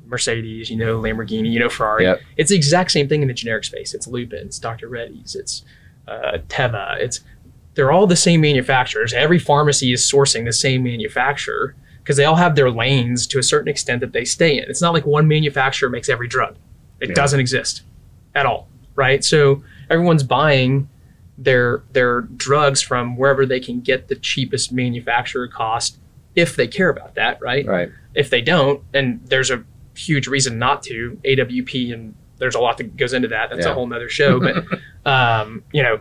Speaker 2: Mercedes, you know Lamborghini, you know Ferrari.
Speaker 1: Yep.
Speaker 2: It's the exact same thing in the generic space. It's Lupin, it's Dr. Reddy's, it's uh, Teva. It's they're all the same manufacturers. Every pharmacy is sourcing the same manufacturer because they all have their lanes to a certain extent that they stay in. It's not like one manufacturer makes every drug. It
Speaker 3: Yeah.
Speaker 2: doesn't exist at all, right? So everyone's buying their their drugs from wherever they can get the cheapest manufacturer cost if they care about that, right?
Speaker 1: Right.
Speaker 2: If they don't, and there's a huge reason not to, AWP and there's a lot that goes into that. That's
Speaker 1: Yeah.
Speaker 2: a whole nother show. But um, you know,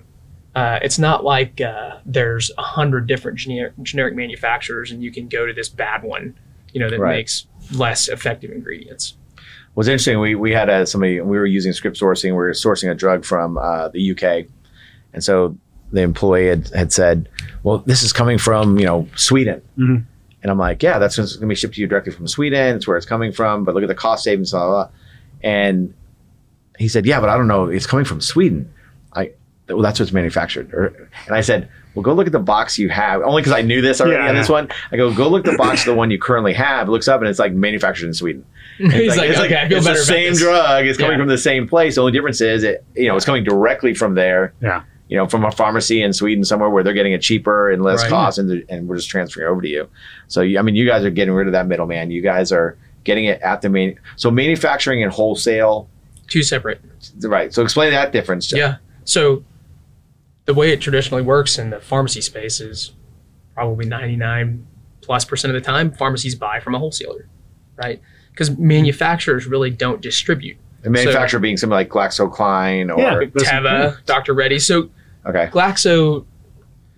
Speaker 2: uh, it's not like uh, there's a hundred different generic, generic manufacturers and you can go to this bad one, you know, that
Speaker 1: Right.
Speaker 2: makes less effective ingredients.
Speaker 1: was interesting. We we had a, somebody we were using script sourcing. We were sourcing a drug from uh, the UK, and so the employee had, had said, "Well, this is coming from you know Sweden."
Speaker 3: Mhm.
Speaker 1: And I'm like, "Yeah, that's going to be shipped to you directly from Sweden. It's where it's coming from. But look at the cost savings, blah blah." blah. And he said, "Yeah, but I don't know. It's coming from Sweden. I well, that's what's manufactured." Or, and I said. Well, go look at the box you have. Only because I knew this already
Speaker 3: Yeah,
Speaker 1: on this one. I go, go look at the box the one you currently have. It looks up and it's like manufactured in Sweden. It's
Speaker 2: He's like,
Speaker 1: it's
Speaker 2: okay, I feel
Speaker 1: it's
Speaker 2: better
Speaker 1: the same
Speaker 2: this.
Speaker 1: drug. It's coming
Speaker 2: Yeah.
Speaker 1: from the same place. The only difference is it, you know, it's coming directly from there.
Speaker 3: Yeah.
Speaker 1: You know, from a pharmacy in Sweden somewhere where they're getting it cheaper and less
Speaker 2: Right.
Speaker 1: cost, and, and we're just transferring over to you. So, you- I mean, you guys are getting rid of that middleman. You guys are getting it at the main. So, manufacturing and wholesale,
Speaker 2: Two separate.
Speaker 1: right? So, explain that difference. Jeff.
Speaker 2: Yeah. So the way it traditionally works in the pharmacy space is probably 99 plus percent of the time pharmacies buy from a wholesaler, right? Because manufacturers really don't distribute.
Speaker 1: The manufacturer being something like GlaxoSmithKline or
Speaker 3: Yeah.
Speaker 2: Teva, Dr. Reddy. So
Speaker 1: okay,
Speaker 2: Glaxo,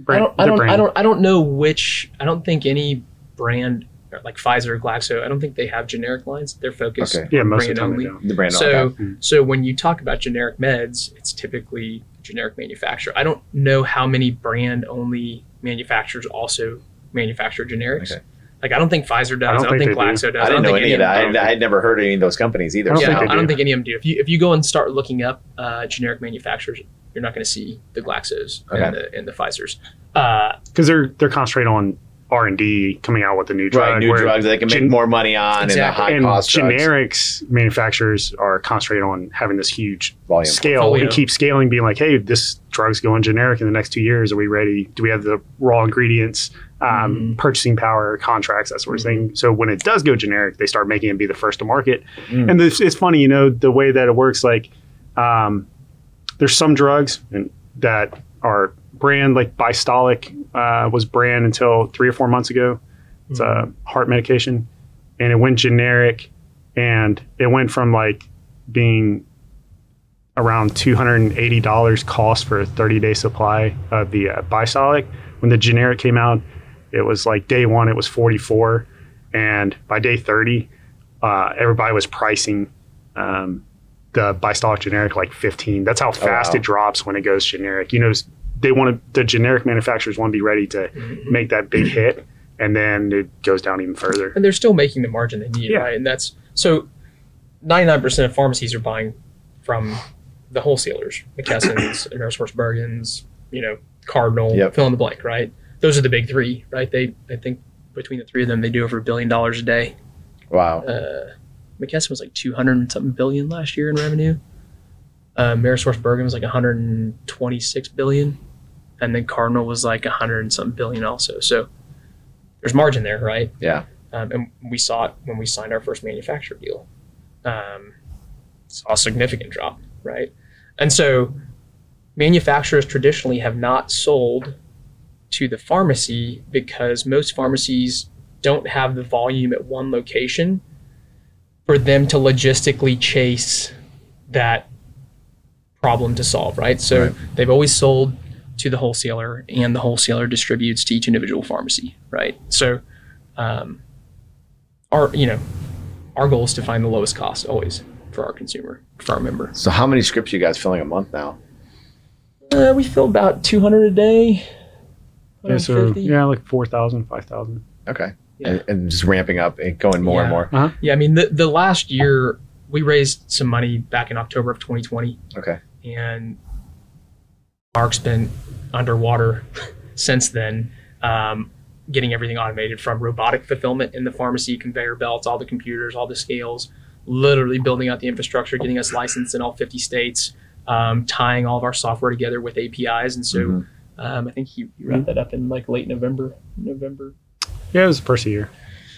Speaker 2: I don't, I don't,
Speaker 3: brand.
Speaker 2: I don't, I don't know which. I don't think any brand like Pfizer or Glaxo. I don't think they have generic lines. They're focused
Speaker 1: Okay.
Speaker 3: Yeah, most of
Speaker 2: brand
Speaker 3: the time
Speaker 2: only.
Speaker 3: they don't.
Speaker 1: the brand.
Speaker 2: So,
Speaker 1: okay. Mm-hmm.
Speaker 2: so when you talk about generic meds, it's typically generic manufacturer. I don't know how many brand only manufacturers also manufacture generics.
Speaker 1: Okay.
Speaker 2: Like I don't think Pfizer does. I
Speaker 3: I
Speaker 2: don't,
Speaker 3: don't
Speaker 2: think,
Speaker 3: think they do.
Speaker 2: Glaxo does.
Speaker 1: I didn't know
Speaker 2: think
Speaker 1: any of that. I, I had never heard of any of those companies either.
Speaker 3: I don't
Speaker 2: yeah,
Speaker 3: think they
Speaker 2: I don't
Speaker 3: do.
Speaker 2: think any of them do. If you if you go and start looking up uh, generic manufacturers, you're not going to see the Glaxos and the and the Pfizers. Uh,
Speaker 3: because they're they're concentrated on R and D coming out with a new drug.
Speaker 1: right, new
Speaker 3: where-
Speaker 1: drugs they can make
Speaker 3: gen-
Speaker 1: more money on
Speaker 2: Exactly.
Speaker 1: and the high
Speaker 3: and
Speaker 1: cost drugs.
Speaker 3: generics manufacturers are concentrated on having this huge
Speaker 1: volume.
Speaker 3: scale
Speaker 2: Portfolio.
Speaker 3: and keep scaling, being like, "Hey, this drug's going generic in the next two years. Are we ready? Do we have the raw ingredients, um,
Speaker 2: Mhm.
Speaker 3: purchasing power, contracts, that sort of thing?" So when it does go generic, they start making it be the first to market.
Speaker 1: Mm.
Speaker 3: And this, it's funny, you know, the way that it works. Like, um, there's some drugs and, that are brand like Bystolic uh, was brand until three or four months ago. It's a heart medication, and it went generic, and it went from like being around two hundred and eighty dollars cost for a thirty day supply of the uh, Bystolic. When the generic came out, it was like day one it was forty four, and by day thirty, uh, everybody was pricing. Um, the Bystolic generic like 15. That's how fast
Speaker 1: wow.
Speaker 3: it drops when it goes generic. You know, they want to, the generic manufacturers want to be ready to
Speaker 2: Mhm.
Speaker 3: make that big hit, and then it goes down even further.
Speaker 2: and they're still making the margin they need,
Speaker 3: Yeah.
Speaker 2: right? And that's so 99% of pharmacies are buying from the wholesalers, McKesson's, AmerisourceBergen's, you know, Cardinal,
Speaker 1: Yep.
Speaker 2: fill in the blank, right? Those are the big three, right? They, I think between the three of them, they do over a billion dollars a day.
Speaker 1: Wow.
Speaker 2: Uh, McKesson was like 200 and something billion last year in revenue. Uh, AmerisourceBergen was like 126 billion, and then Cardinal was like a 100 and something billion also. So there's margin there, right?
Speaker 1: Yeah.
Speaker 2: Um, and we saw it when we signed our first manufacturer deal. Um, saw a significant drop, right? And so manufacturers traditionally have not sold to the pharmacy because most pharmacies don't have the volume at one location for them to logistically chase that problem to solve, right? So
Speaker 1: Right.
Speaker 2: they've always sold to the wholesaler and the wholesaler distributes to each individual pharmacy, right? So um, our you know our goal is to find the lowest cost always for our consumer for our member
Speaker 1: So how many scripts you guys filling a month now?
Speaker 2: uh, we fill about 200 a day
Speaker 3: Yeah, so yeah, like 4,000, 5,000.
Speaker 1: Okay.
Speaker 2: Yeah.
Speaker 1: And, and just ramping up and going more and more.
Speaker 3: Uh-huh.
Speaker 2: yeah i mean the, the last year we raised some money back in october of 2020
Speaker 1: Okay.
Speaker 2: and mark's been underwater since then um, getting everything automated from robotic fulfillment in the pharmacy conveyor belts all the computers all the scales literally building out the infrastructure getting us licensed in all 50 states um, tying all of our software together with apis and so
Speaker 1: Mhm.
Speaker 2: um, i think he, he wrapped that up in like late november november
Speaker 3: Yeah, it was the first year.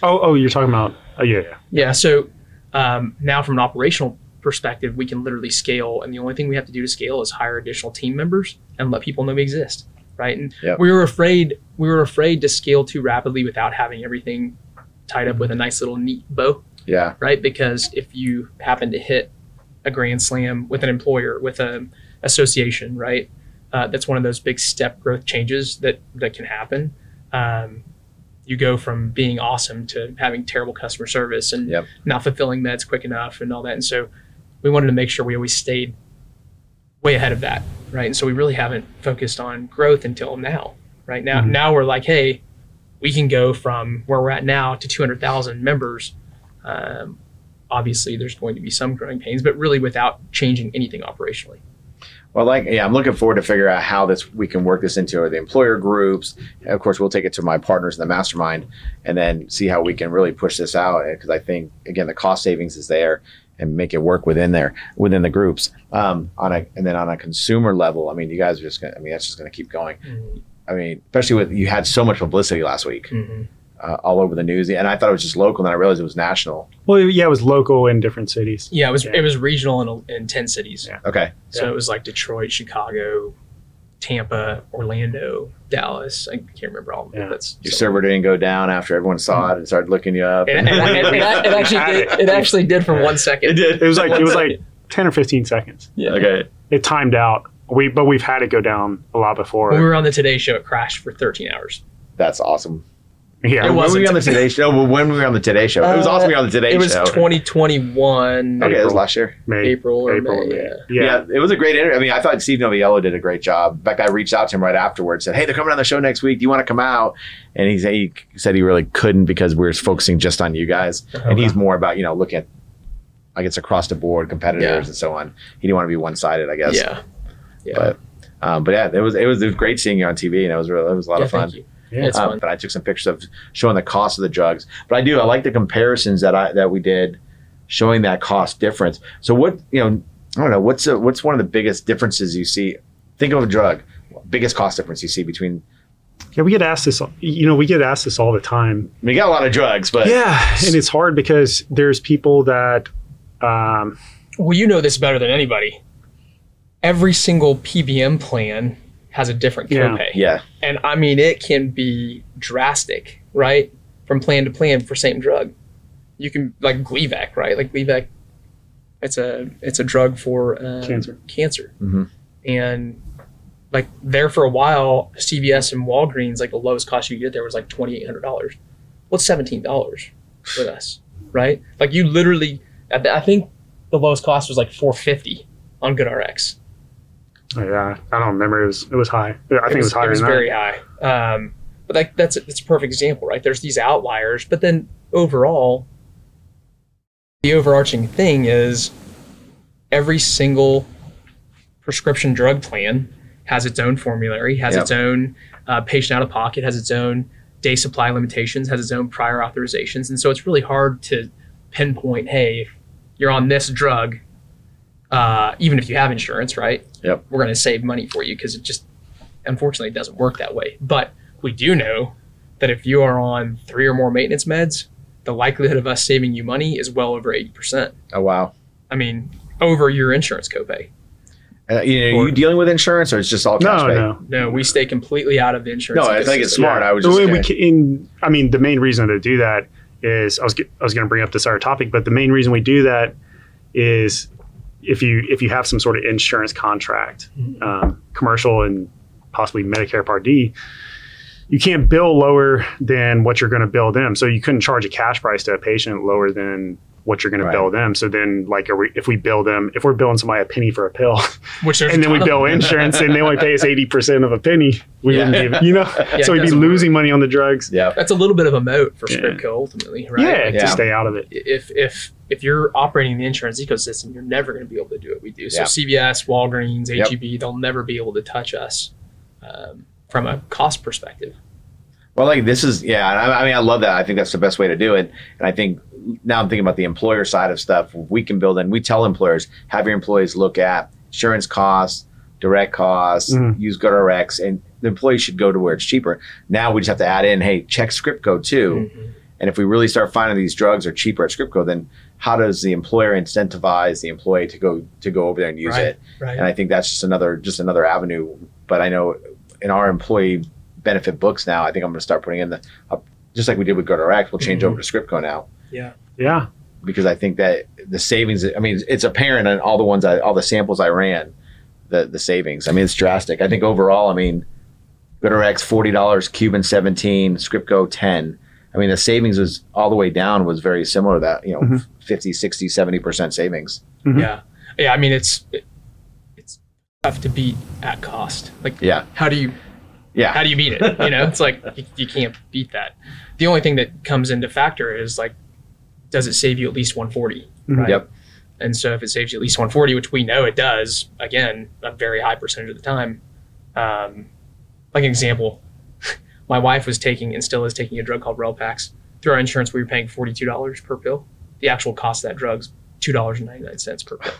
Speaker 3: Oh, oh, you're talking about, oh, yeah, yeah.
Speaker 2: Yeah. So um, now, from an operational perspective, we can literally scale, and the only thing we have to do to scale is hire additional team members and let people know we exist, right? And
Speaker 1: Yep.
Speaker 2: we were afraid we were afraid to scale too rapidly without having everything tied up with a nice little neat bow,
Speaker 1: Yeah.
Speaker 2: right? Because if you happen to hit a grand slam with an employer, with an association, right? Uh, that's one of those big step growth changes that that can happen. Um, you go from being awesome to having terrible customer service and
Speaker 1: Yep.
Speaker 2: not fulfilling meds quick enough and all that. And so we wanted to make sure we always stayed way ahead of that, right? And so we really haven't focused on growth until now, right? Now,
Speaker 3: Mhm.
Speaker 2: now we're like, hey, we can go from where we're at now to 200,000 members. Um, obviously, there's going to be some growing pains, but really without changing anything operationally.
Speaker 1: Well, like, yeah, I'm looking forward to figure out how this we can work this into the employer groups. And of course, we'll take it to my partners in the mastermind, and then see how we can really push this out. Because I think again, the cost savings is there, and make it work within there within the groups. Um, on a and then on a consumer level, I mean, you guys are just gonna. I mean, that's just gonna keep going. I mean, especially with you had so much publicity last week,
Speaker 2: Mhm.
Speaker 1: uh, all over the news, and I thought it was just local, and then I realized it was national.
Speaker 3: Well, yeah, it was local in different cities.
Speaker 2: Yeah, it was
Speaker 3: Yeah.
Speaker 2: it was regional in, in 10 cities.
Speaker 3: Yeah.
Speaker 1: Okay,
Speaker 2: So it was like Detroit, Chicago, Tampa, Orlando, Dallas. I can't remember all of them.
Speaker 3: Yeah.
Speaker 2: That's
Speaker 1: your server didn't go down after everyone saw it and started looking you up.
Speaker 2: It, actually did. It actually did for one second.
Speaker 1: It did.
Speaker 3: It was like, it was like 10 or 15 seconds.
Speaker 2: Yeah.
Speaker 1: Okay.
Speaker 3: It timed out. We, but we've had it go down a lot before.
Speaker 2: When we were on the Today Show, it crashed for 13 hours.
Speaker 1: That's awesome.
Speaker 3: Yeah.
Speaker 2: It
Speaker 1: when
Speaker 2: wasn't.
Speaker 1: were we on the Today Show? Well, when were we on the Today Show? it was
Speaker 2: Uh,
Speaker 1: awesome. We were on the Today Show.
Speaker 2: it was
Speaker 1: Show.
Speaker 2: 2021
Speaker 1: okay, it was
Speaker 3: April.
Speaker 1: last year.
Speaker 3: May,
Speaker 2: April or
Speaker 3: April
Speaker 2: May.
Speaker 3: May.
Speaker 2: Yeah.
Speaker 1: Yeah.
Speaker 3: Yeah.
Speaker 1: it was a great interview. I mean, I thought Steve Noviello did a great job. In fact, I reached out to him right afterwards, and said, "Hey, they're coming on the show next week. Do you want to come out?" And he said he said he really couldn't because we are focusing just on you guys, and he's more about you know looking at, I guess, across the board competitors
Speaker 2: Yeah.
Speaker 1: and so on. He didn't want to be one sided, I guess.
Speaker 2: Yeah. Yeah.
Speaker 1: But, um, but yeah, it was it was it was great seeing you on TV, and it was really it was a lot
Speaker 2: Yeah,
Speaker 1: of fun.
Speaker 2: Thank you.
Speaker 3: Yeah.
Speaker 1: Um, but I took some pictures of showing the cost of the drugs. But I do I like the comparisons that I that we did, showing that cost difference. So what you know I don't know what's a, what's one of the biggest differences you see. Think of a drug, biggest cost difference you see between.
Speaker 3: Yeah, we get asked this, you know, we get asked this all the time.
Speaker 1: We got a lot of drugs, but
Speaker 3: yeah. And it's hard because there's people that, um,
Speaker 2: Well, you know this better than anybody. Every single PBM plan has a different
Speaker 3: Yeah.
Speaker 2: copay.
Speaker 1: yeah,
Speaker 2: And I mean, it can be drastic, right? From plan to plan for same drug. You can like Gleevec, right? Like Gleevec, it's a it's a drug for uh,
Speaker 3: Cancer.
Speaker 2: Cancer,
Speaker 1: Mhm.
Speaker 2: and like there for a while, CVS and Walgreens, like the lowest cost you get there was like twenty eight hundred dollars. Well, it's seventeen dollars with us, right? Like you literally, I I think the lowest cost was like four fifty on GoodRx.
Speaker 3: Yeah, I don't remember. It was, it was high. I think it was, higher
Speaker 2: It was
Speaker 3: than
Speaker 2: very high. Um, but like that's that's a perfect example, right? There's these outliers, but then overall, the overarching thing is every single prescription drug plan has its own formulary, has
Speaker 1: Yep.
Speaker 2: its own uh, patient out of pocket, has its own day supply limitations, has its own prior authorizations, and so it's really hard to pinpoint. Hey, if you're on this drug, uh, even if you have insurance, right?
Speaker 1: Yep.
Speaker 2: We're going to save money for you because it just unfortunately it doesn't work that way. But we do know that if you are on three or more maintenance meds, the likelihood of us saving you money is well over eighty percent.
Speaker 1: Oh wow.
Speaker 2: I mean, over your insurance copay.
Speaker 1: Uh, you know, are you dealing with insurance or it's just all cash
Speaker 3: No,
Speaker 1: pay?
Speaker 3: no.
Speaker 2: No, we stay completely out of the insurance.
Speaker 1: No, I think it's
Speaker 2: ecosystem.
Speaker 1: smart. I was
Speaker 3: The
Speaker 1: just
Speaker 3: way we
Speaker 1: gonna-
Speaker 3: in, I mean, the main reason to do that is I was I was going to bring up this other topic, but the main reason we do that is if you if you have some sort of insurance contract, um, commercial and possibly Medicare Part D, you can't bill lower than what you're going to bill them. So you couldn't charge a cash price to a patient lower than what you're going to
Speaker 1: Right.
Speaker 3: bill them. So then, like, are we, if we bill them, if we're billing somebody a penny for a pill,
Speaker 2: Which
Speaker 3: and then we
Speaker 2: ton
Speaker 3: bill
Speaker 2: them.
Speaker 3: insurance, and they only pay us eighty percent of a penny, we
Speaker 2: Yeah.
Speaker 3: wouldn't give, you know.
Speaker 2: it
Speaker 3: so we'd be
Speaker 2: doesn't
Speaker 3: losing money on the drugs.
Speaker 1: Yeah.
Speaker 2: That's a little bit of a moat for
Speaker 3: Yeah.
Speaker 2: Scriptco ultimately, right?
Speaker 3: Yeah,
Speaker 2: Like,
Speaker 1: Yeah.
Speaker 3: to stay out of it.
Speaker 2: if if if you're operating the insurance ecosystem, you're never going to be able to do what we do. So
Speaker 1: Yeah.
Speaker 2: CVS, Walgreens,
Speaker 1: Yep.
Speaker 2: They'll never be able to touch us um, from a cost perspective.
Speaker 1: Well, like this is yeah. I, I mean, I love that. I think that's the best way to do it. And I think now I'm thinking about the employer side of stuff. We can build in. We tell employers have your employees look at insurance costs, direct costs,
Speaker 3: Mhm.
Speaker 1: use GoodRx, and the employee should go to where it's cheaper. Now we just have to add in, hey, check Scriptco too.
Speaker 2: Mhm.
Speaker 1: And if we really start finding these drugs are cheaper at Scriptco, then how does the employer incentivize the employee to go to go over there and use
Speaker 2: Right.
Speaker 1: it?
Speaker 2: Right.
Speaker 1: and I think that's just another just another avenue. But I know in our employee benefit books now, I think I'm going to start putting in the uh, just like we did with GoodRx, we'll change
Speaker 2: Mhm.
Speaker 1: over to Scriptco now
Speaker 2: yeah.
Speaker 3: Yeah,
Speaker 1: because I think that the savings. I mean, it's apparent in all the ones, I, all the samples I ran, the the savings. I mean, it's drastic. I think overall, I mean, GoodRx forty dollars, Cuban seventeen, Scriptco ten. I mean, the savings was all the way down was very similar to that, you know,
Speaker 3: Mhm.
Speaker 1: 50, 60, 70% savings.
Speaker 3: Mhm.
Speaker 2: Yeah. Yeah. I mean, it's it, it's tough to beat at cost. Like,
Speaker 1: Yeah.
Speaker 2: how do you
Speaker 1: Yeah.
Speaker 2: how do you beat it? You know, it's like you, you can't beat that. The only thing that comes into factor is like, does it save you at least 140?
Speaker 3: Mhm.
Speaker 2: Right.
Speaker 1: Yep.
Speaker 2: And so if it saves you at least 140, which we know it does, again, a very high percentage of the time. Um, like an example, my wife was taking and still is taking a drug called Relpax. Through our insurance, we were paying $42 per pill. The actual cost of that drug's $2.99 per pill.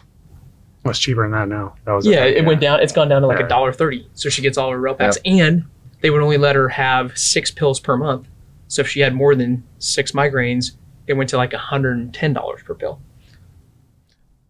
Speaker 3: what's cheaper than that now? That was
Speaker 2: Yeah, it went down. It's gone down to like a dollar thirty. So she gets all her Relpax, and they would only let her have six pills per month. So if she had more than six migraines, it went to like hundred and ten dollars per pill.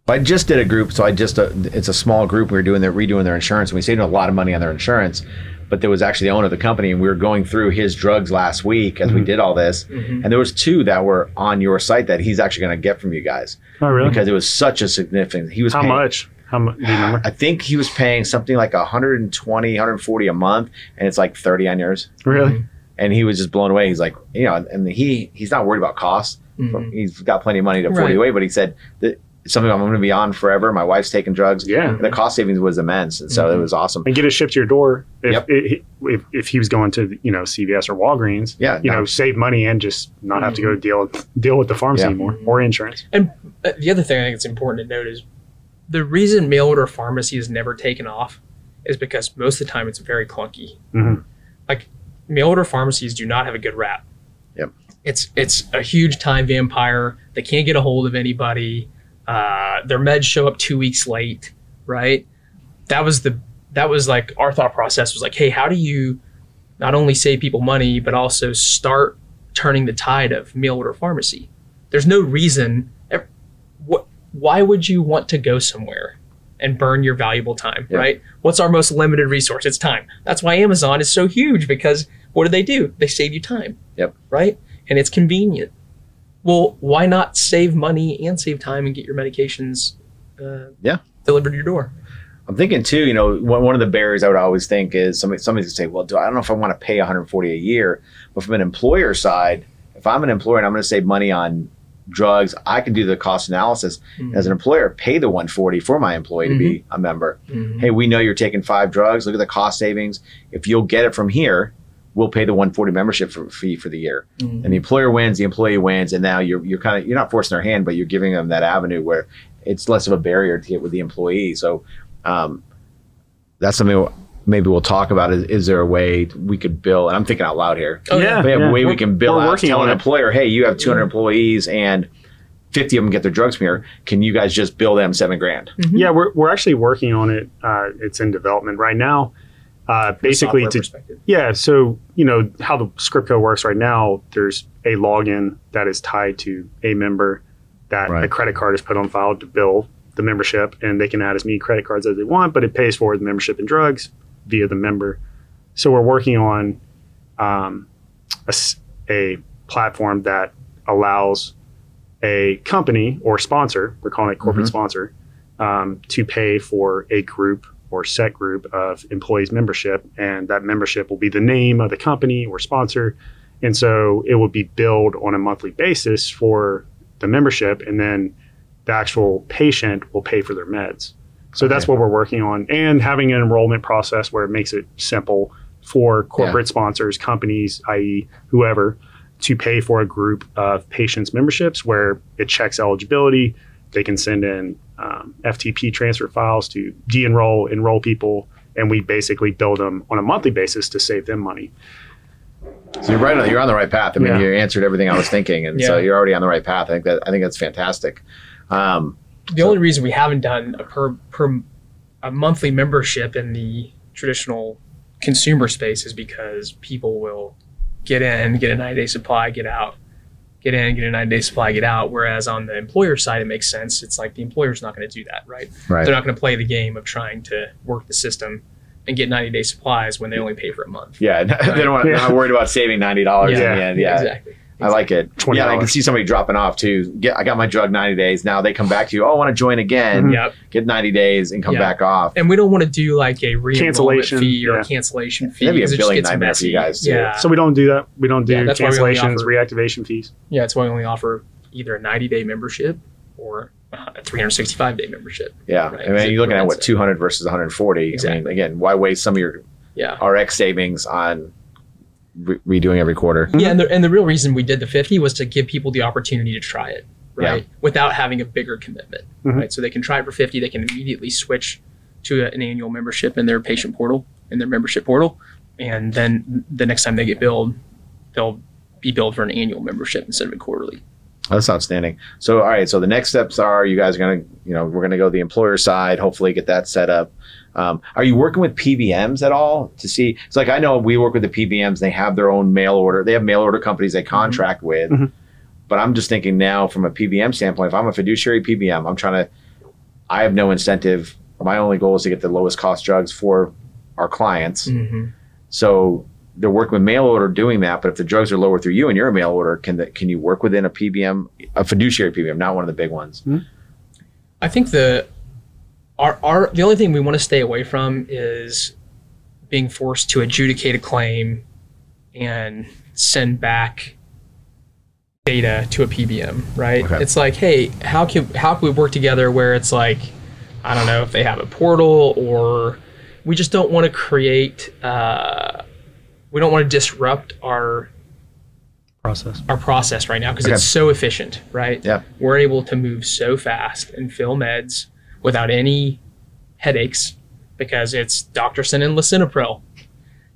Speaker 1: I just did a group, so I just uh, it's a small group. We were doing their redoing their insurance, and we saved a lot of money on their insurance. But there was actually the owner of the company, and we were going through his drugs last week as we
Speaker 3: Mhm.
Speaker 1: did all this,
Speaker 2: Mhm.
Speaker 1: and there was two that were on your site that he's actually going to get from you guys
Speaker 3: Oh, really?
Speaker 1: because it was such a significant. He was
Speaker 3: How
Speaker 1: paying-
Speaker 3: much? How much? Do you remember?
Speaker 1: I think he was paying something like 120, 140 a month, and it's like 30 on yours.
Speaker 3: Really?
Speaker 1: And he was just blown away. He's like, you know, and he he's not worried about costs.
Speaker 2: Mhm.
Speaker 1: He's got plenty of money to 40
Speaker 2: Right.
Speaker 1: away, but he said that something I'm going to be on forever. My wife's taking drugs.
Speaker 3: Yeah.
Speaker 1: The cost savings was immense, and so it
Speaker 2: Mhm.
Speaker 1: was awesome.
Speaker 3: And get it shipped to your door. If,
Speaker 1: Yep.
Speaker 3: it, if if he was going to you know CVS or Walgreens,
Speaker 1: Yeah,
Speaker 3: you
Speaker 1: no.
Speaker 3: know, save money and just not have to go deal deal with the pharmacy
Speaker 1: Yeah.
Speaker 3: anymore or insurance.
Speaker 2: And uh, the other thing I think it's important to note is the reason mail order pharmacy has never taken off is because most of the time it's very clunky.
Speaker 3: Mhm.
Speaker 2: Like mail order pharmacies do not have a good rap.
Speaker 1: Yep.
Speaker 2: It's it's a huge time vampire. They can't get a hold of anybody. Uh, their meds show up two weeks late. Right. That was the that was like our thought process was like, hey, how do you not only save people money but also start turning the tide of mail order pharmacy? There's no reason. What? Why would you want to go somewhere and burn your valuable time?
Speaker 1: Yeah.
Speaker 2: Right. What's our most limited resource? It's time. That's why Amazon is so huge because what do they do? They save you time.
Speaker 1: Yep.
Speaker 2: Right. And it's convenient. Well, why not save money and save time and get your medications? Uh,
Speaker 1: Yeah.
Speaker 2: Delivered to your door.
Speaker 1: I'm thinking too, you know, one, of the barriers I would always think is somebody somebody's gonna say, well, do I don't know if I want to pay 140 a year, but from an employer side, if I'm an employer and I'm going to save money on drugs, I can do the cost analysis
Speaker 2: Mhm.
Speaker 1: as an employer, pay the 140 for my employee to be a member.
Speaker 2: Mhm.
Speaker 1: Hey, we know you're taking five drugs. Look at the cost savings. If you'll get it from here, we'll pay the 140 membership for, fee for the year.
Speaker 2: Mhm.
Speaker 1: And the employer wins, the employee wins, and now you're you're kind of you're not forcing their hand, but you're giving them that avenue where it's less of a barrier to get with the employee. So, um, that's something maybe we'll talk about. Is, is there a way we could bill? And I'm thinking out loud here.
Speaker 2: Oh,
Speaker 3: yeah,
Speaker 1: We have
Speaker 3: yeah.
Speaker 1: a way we
Speaker 3: We're-
Speaker 1: can bill
Speaker 3: we're
Speaker 1: out,
Speaker 3: working
Speaker 1: tell an employer, hey, you have 200 employees and 50 of them get their drugs from here. Can you guys just bill them seven grand?
Speaker 3: Yeah, we're, we're actually working on it. Uh, it's in development right now. Uh, basically, to
Speaker 2: perspective.
Speaker 3: yeah. So you know how the Scriptco works right now. There's a login that is tied to a member that
Speaker 1: Right.
Speaker 3: a credit card is put on file to bill the membership, and they can add as many credit cards as they want, but it pays for the membership and drugs via the member. So we're working on um, a, s- a platform that allows a company or sponsor, we're calling it corporate sponsor, um, to pay for a group or set group of employees membership and that membership will be the name of the company or sponsor. And so it will be billed on a monthly basis for the membership and then the actual patient will pay for their meds. So that's what we're working on. And having an enrollment process where it makes it simple for corporate sponsors companies i.e whoever to pay for a group of patients memberships where it checks eligibility they can send in um, FTP transfer files to de-enroll, enroll people, and we basically build them on a monthly basis to save them money.
Speaker 1: So you're right. On, you're on the right path. I mean,
Speaker 3: Yeah.
Speaker 1: you answered everything I was thinking, and so you're already on the right path. I think that I think that's fantastic. Um,
Speaker 2: the only reason we haven't done a per per a monthly membership in the traditional consumer space is because people will get in, get a 90 day supply, get out, get in, get a 90 day supply, get out. Whereas on the employer side, it makes sense. It's like the employer's not going to do that, right?
Speaker 1: right.
Speaker 2: They're not going to play the game of trying to work the system and get 90 day supplies when they only pay for a month.
Speaker 1: Yeah, they don't want, they're not worried about saving ninety dollars in the end. Yeah,
Speaker 2: exactly.
Speaker 1: I like it.
Speaker 3: 20.
Speaker 1: Yeah, I can see somebody dropping off too. Get, I got my drug ninety days. Now they come back to you. Oh, I want to join again.
Speaker 3: Mhm.
Speaker 2: Yep.
Speaker 1: Get ninety days and come
Speaker 2: Yeah.
Speaker 1: back off.
Speaker 2: And we don't want to do like a re
Speaker 3: Cancellation,
Speaker 2: fee or
Speaker 3: yeah.
Speaker 2: a cancellation fee.
Speaker 1: That'd be a
Speaker 2: because it just
Speaker 1: billing
Speaker 2: gets
Speaker 1: nightmare for you
Speaker 2: messy.
Speaker 1: guys, too.
Speaker 2: Yeah.
Speaker 3: So we don't do that. We don't do
Speaker 2: Yeah, that's why we only
Speaker 3: cancellations,
Speaker 2: offer-
Speaker 3: reactivation fees.
Speaker 2: Yeah, that's why we only offer either a 90 day membership or a 365 day membership.
Speaker 1: Yeah,
Speaker 2: Right,
Speaker 1: I mean you're looking at what two hundred versus one hundred forty. I
Speaker 2: Exactly.
Speaker 1: mean, again, why waste some of your
Speaker 2: Yeah.
Speaker 1: RX savings on re- redoing every quarter?
Speaker 2: Yeah, and the, and the real reason we did the 50 was to give people the opportunity to try it, right? Without having a bigger commitment,
Speaker 3: Mhm.
Speaker 2: right? So they can try it for 50, they can immediately switch to a- an annual membership in their patient portal, in their membership portal, and then the next time they get billed, they'll be billed for an annual membership instead of a quarterly.
Speaker 1: That's outstanding. So, all right. So the next steps are you guys are gonna, you know, we're gonna go the employer side. Hopefully, get that set up. Um, are you working with PBMs at all to see? It's like I know we work with the PBMs. They have their own mail order. They have mail order companies they contract with.
Speaker 3: Mhm.
Speaker 1: But I'm just thinking now from a PBM standpoint. If I'm a fiduciary PBM, I'm trying to. I have no incentive. My only goal is to get the lowest cost drugs for our clients.
Speaker 2: Mm-hmm.
Speaker 1: So they're working with mail order doing that. But if the drugs are lower through you and you're a mail order, can the, can you work within a PBM, a fiduciary PBM, not one of the big ones?
Speaker 2: I think the our, our the only thing we want to stay away from is being forced to adjudicate a claim and send back data to a PBM, right?
Speaker 1: Okay.
Speaker 2: It's like, hey, how can how can we work together where it's like, I don't know if they have a portal or we just don't want to create uh, we don't want to disrupt our
Speaker 3: Process.
Speaker 2: our process right now because
Speaker 1: Okay.
Speaker 2: it's so efficient, right?
Speaker 1: Yeah.
Speaker 2: We're able to move so fast and fill meds without any headaches because it's doctor sent in lisinopril.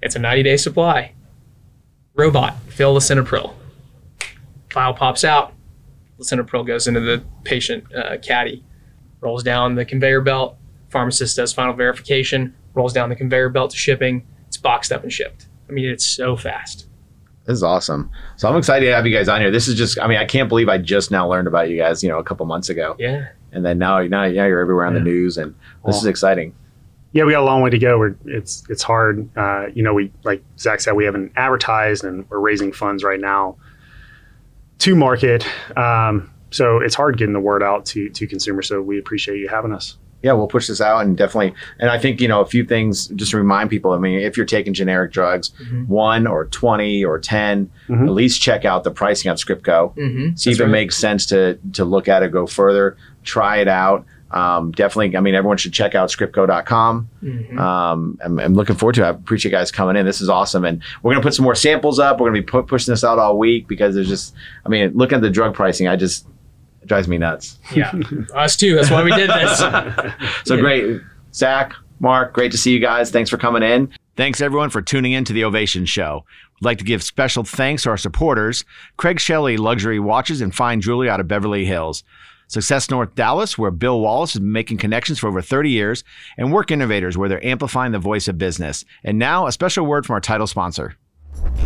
Speaker 2: It's a 90 day supply. Robot, fill lisinopril. File pops out. Lisinopril goes into the patient uh, caddy, rolls down the conveyor belt. Pharmacist does final verification, rolls down the conveyor belt to shipping. It's boxed up and shipped. I mean, it's so fast.
Speaker 1: This is awesome. So I'm excited to have you guys on here. This is just, I mean, I can't believe I just now learned about you guys, you know, a couple months ago.
Speaker 2: Yeah.
Speaker 1: And then now, now, now you're everywhere on the news and this is exciting.
Speaker 3: Yeah, we got a long way to go. We're, it's it's hard. Uh, you know, we like Zach said, we haven't advertised, and we're raising funds right now to market. Um, so it's hard getting the word out to to consumers. So we appreciate you having us.
Speaker 1: Yeah, we'll push this out and definitely, and I think, you know, a few things just to remind people. I mean, if you're taking generic drugs,
Speaker 2: Mhm.
Speaker 1: one or 20 or 10,
Speaker 3: Mhm.
Speaker 1: at least check out the pricing on Scriptco.
Speaker 2: Mm-hmm.
Speaker 1: see if it makes sense to to look at it, go further, try it out. Um, definitely, I mean, everyone should check out scriptco.com.
Speaker 2: Mhm.
Speaker 1: Um, I'm, I'm looking forward to it. I appreciate you guys coming in. This is awesome. And we're going to put some more samples up. We're going to be pu- pushing this out all week because there's just, I mean, looking at the drug pricing, I just, it drives me nuts.
Speaker 2: Yeah, us too. That's why we did this.
Speaker 1: So
Speaker 2: Yeah.
Speaker 1: great. Zach, Mark, great to see you guys. Thanks for coming in. Thanks everyone for tuning in to the Ovation Show. We'd like to give special thanks to our supporters, Craig Shelley Luxury Watches and Fine Jewelry out of Beverly Hills. Success North Dallas, where Bill Wallace has been making connections for over 30 years, and Work Innovators, where they're amplifying the voice of business. And now, a special word from our title sponsor.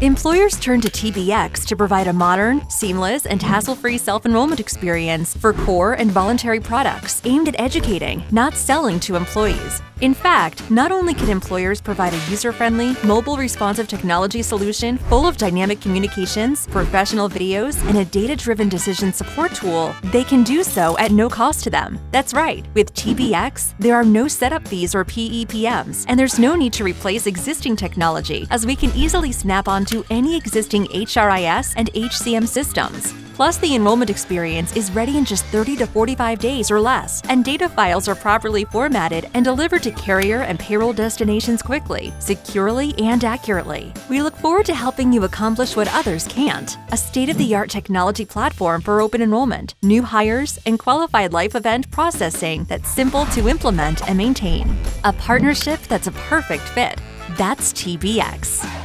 Speaker 4: Employers turn to TBX to provide a modern, seamless, and hassle free self enrollment experience for core and voluntary products aimed at educating, not selling to employees. In fact, not only can employers provide a user friendly, mobile responsive technology solution full of dynamic communications, professional videos, and a data driven decision support tool, they can do so at no cost to them. That's right, with TBX, there are no setup fees or PEPMs, and there's no need to replace existing technology, as we can easily snap onto any existing HRIS and HCM systems. Plus, the enrollment experience is ready in just 30 to 45 days or less, and data files are properly formatted and delivered to carrier and payroll destinations quickly, securely, and accurately. We look forward to helping you accomplish what others can't a state of the art technology platform for open enrollment, new hires, and qualified life event processing that's simple to implement and maintain. A partnership that's a perfect fit. That's TBX.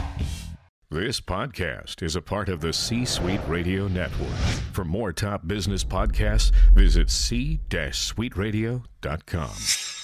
Speaker 5: This podcast is a part of the C Suite Radio Network. For more top business podcasts, visit c-suiteradio.com.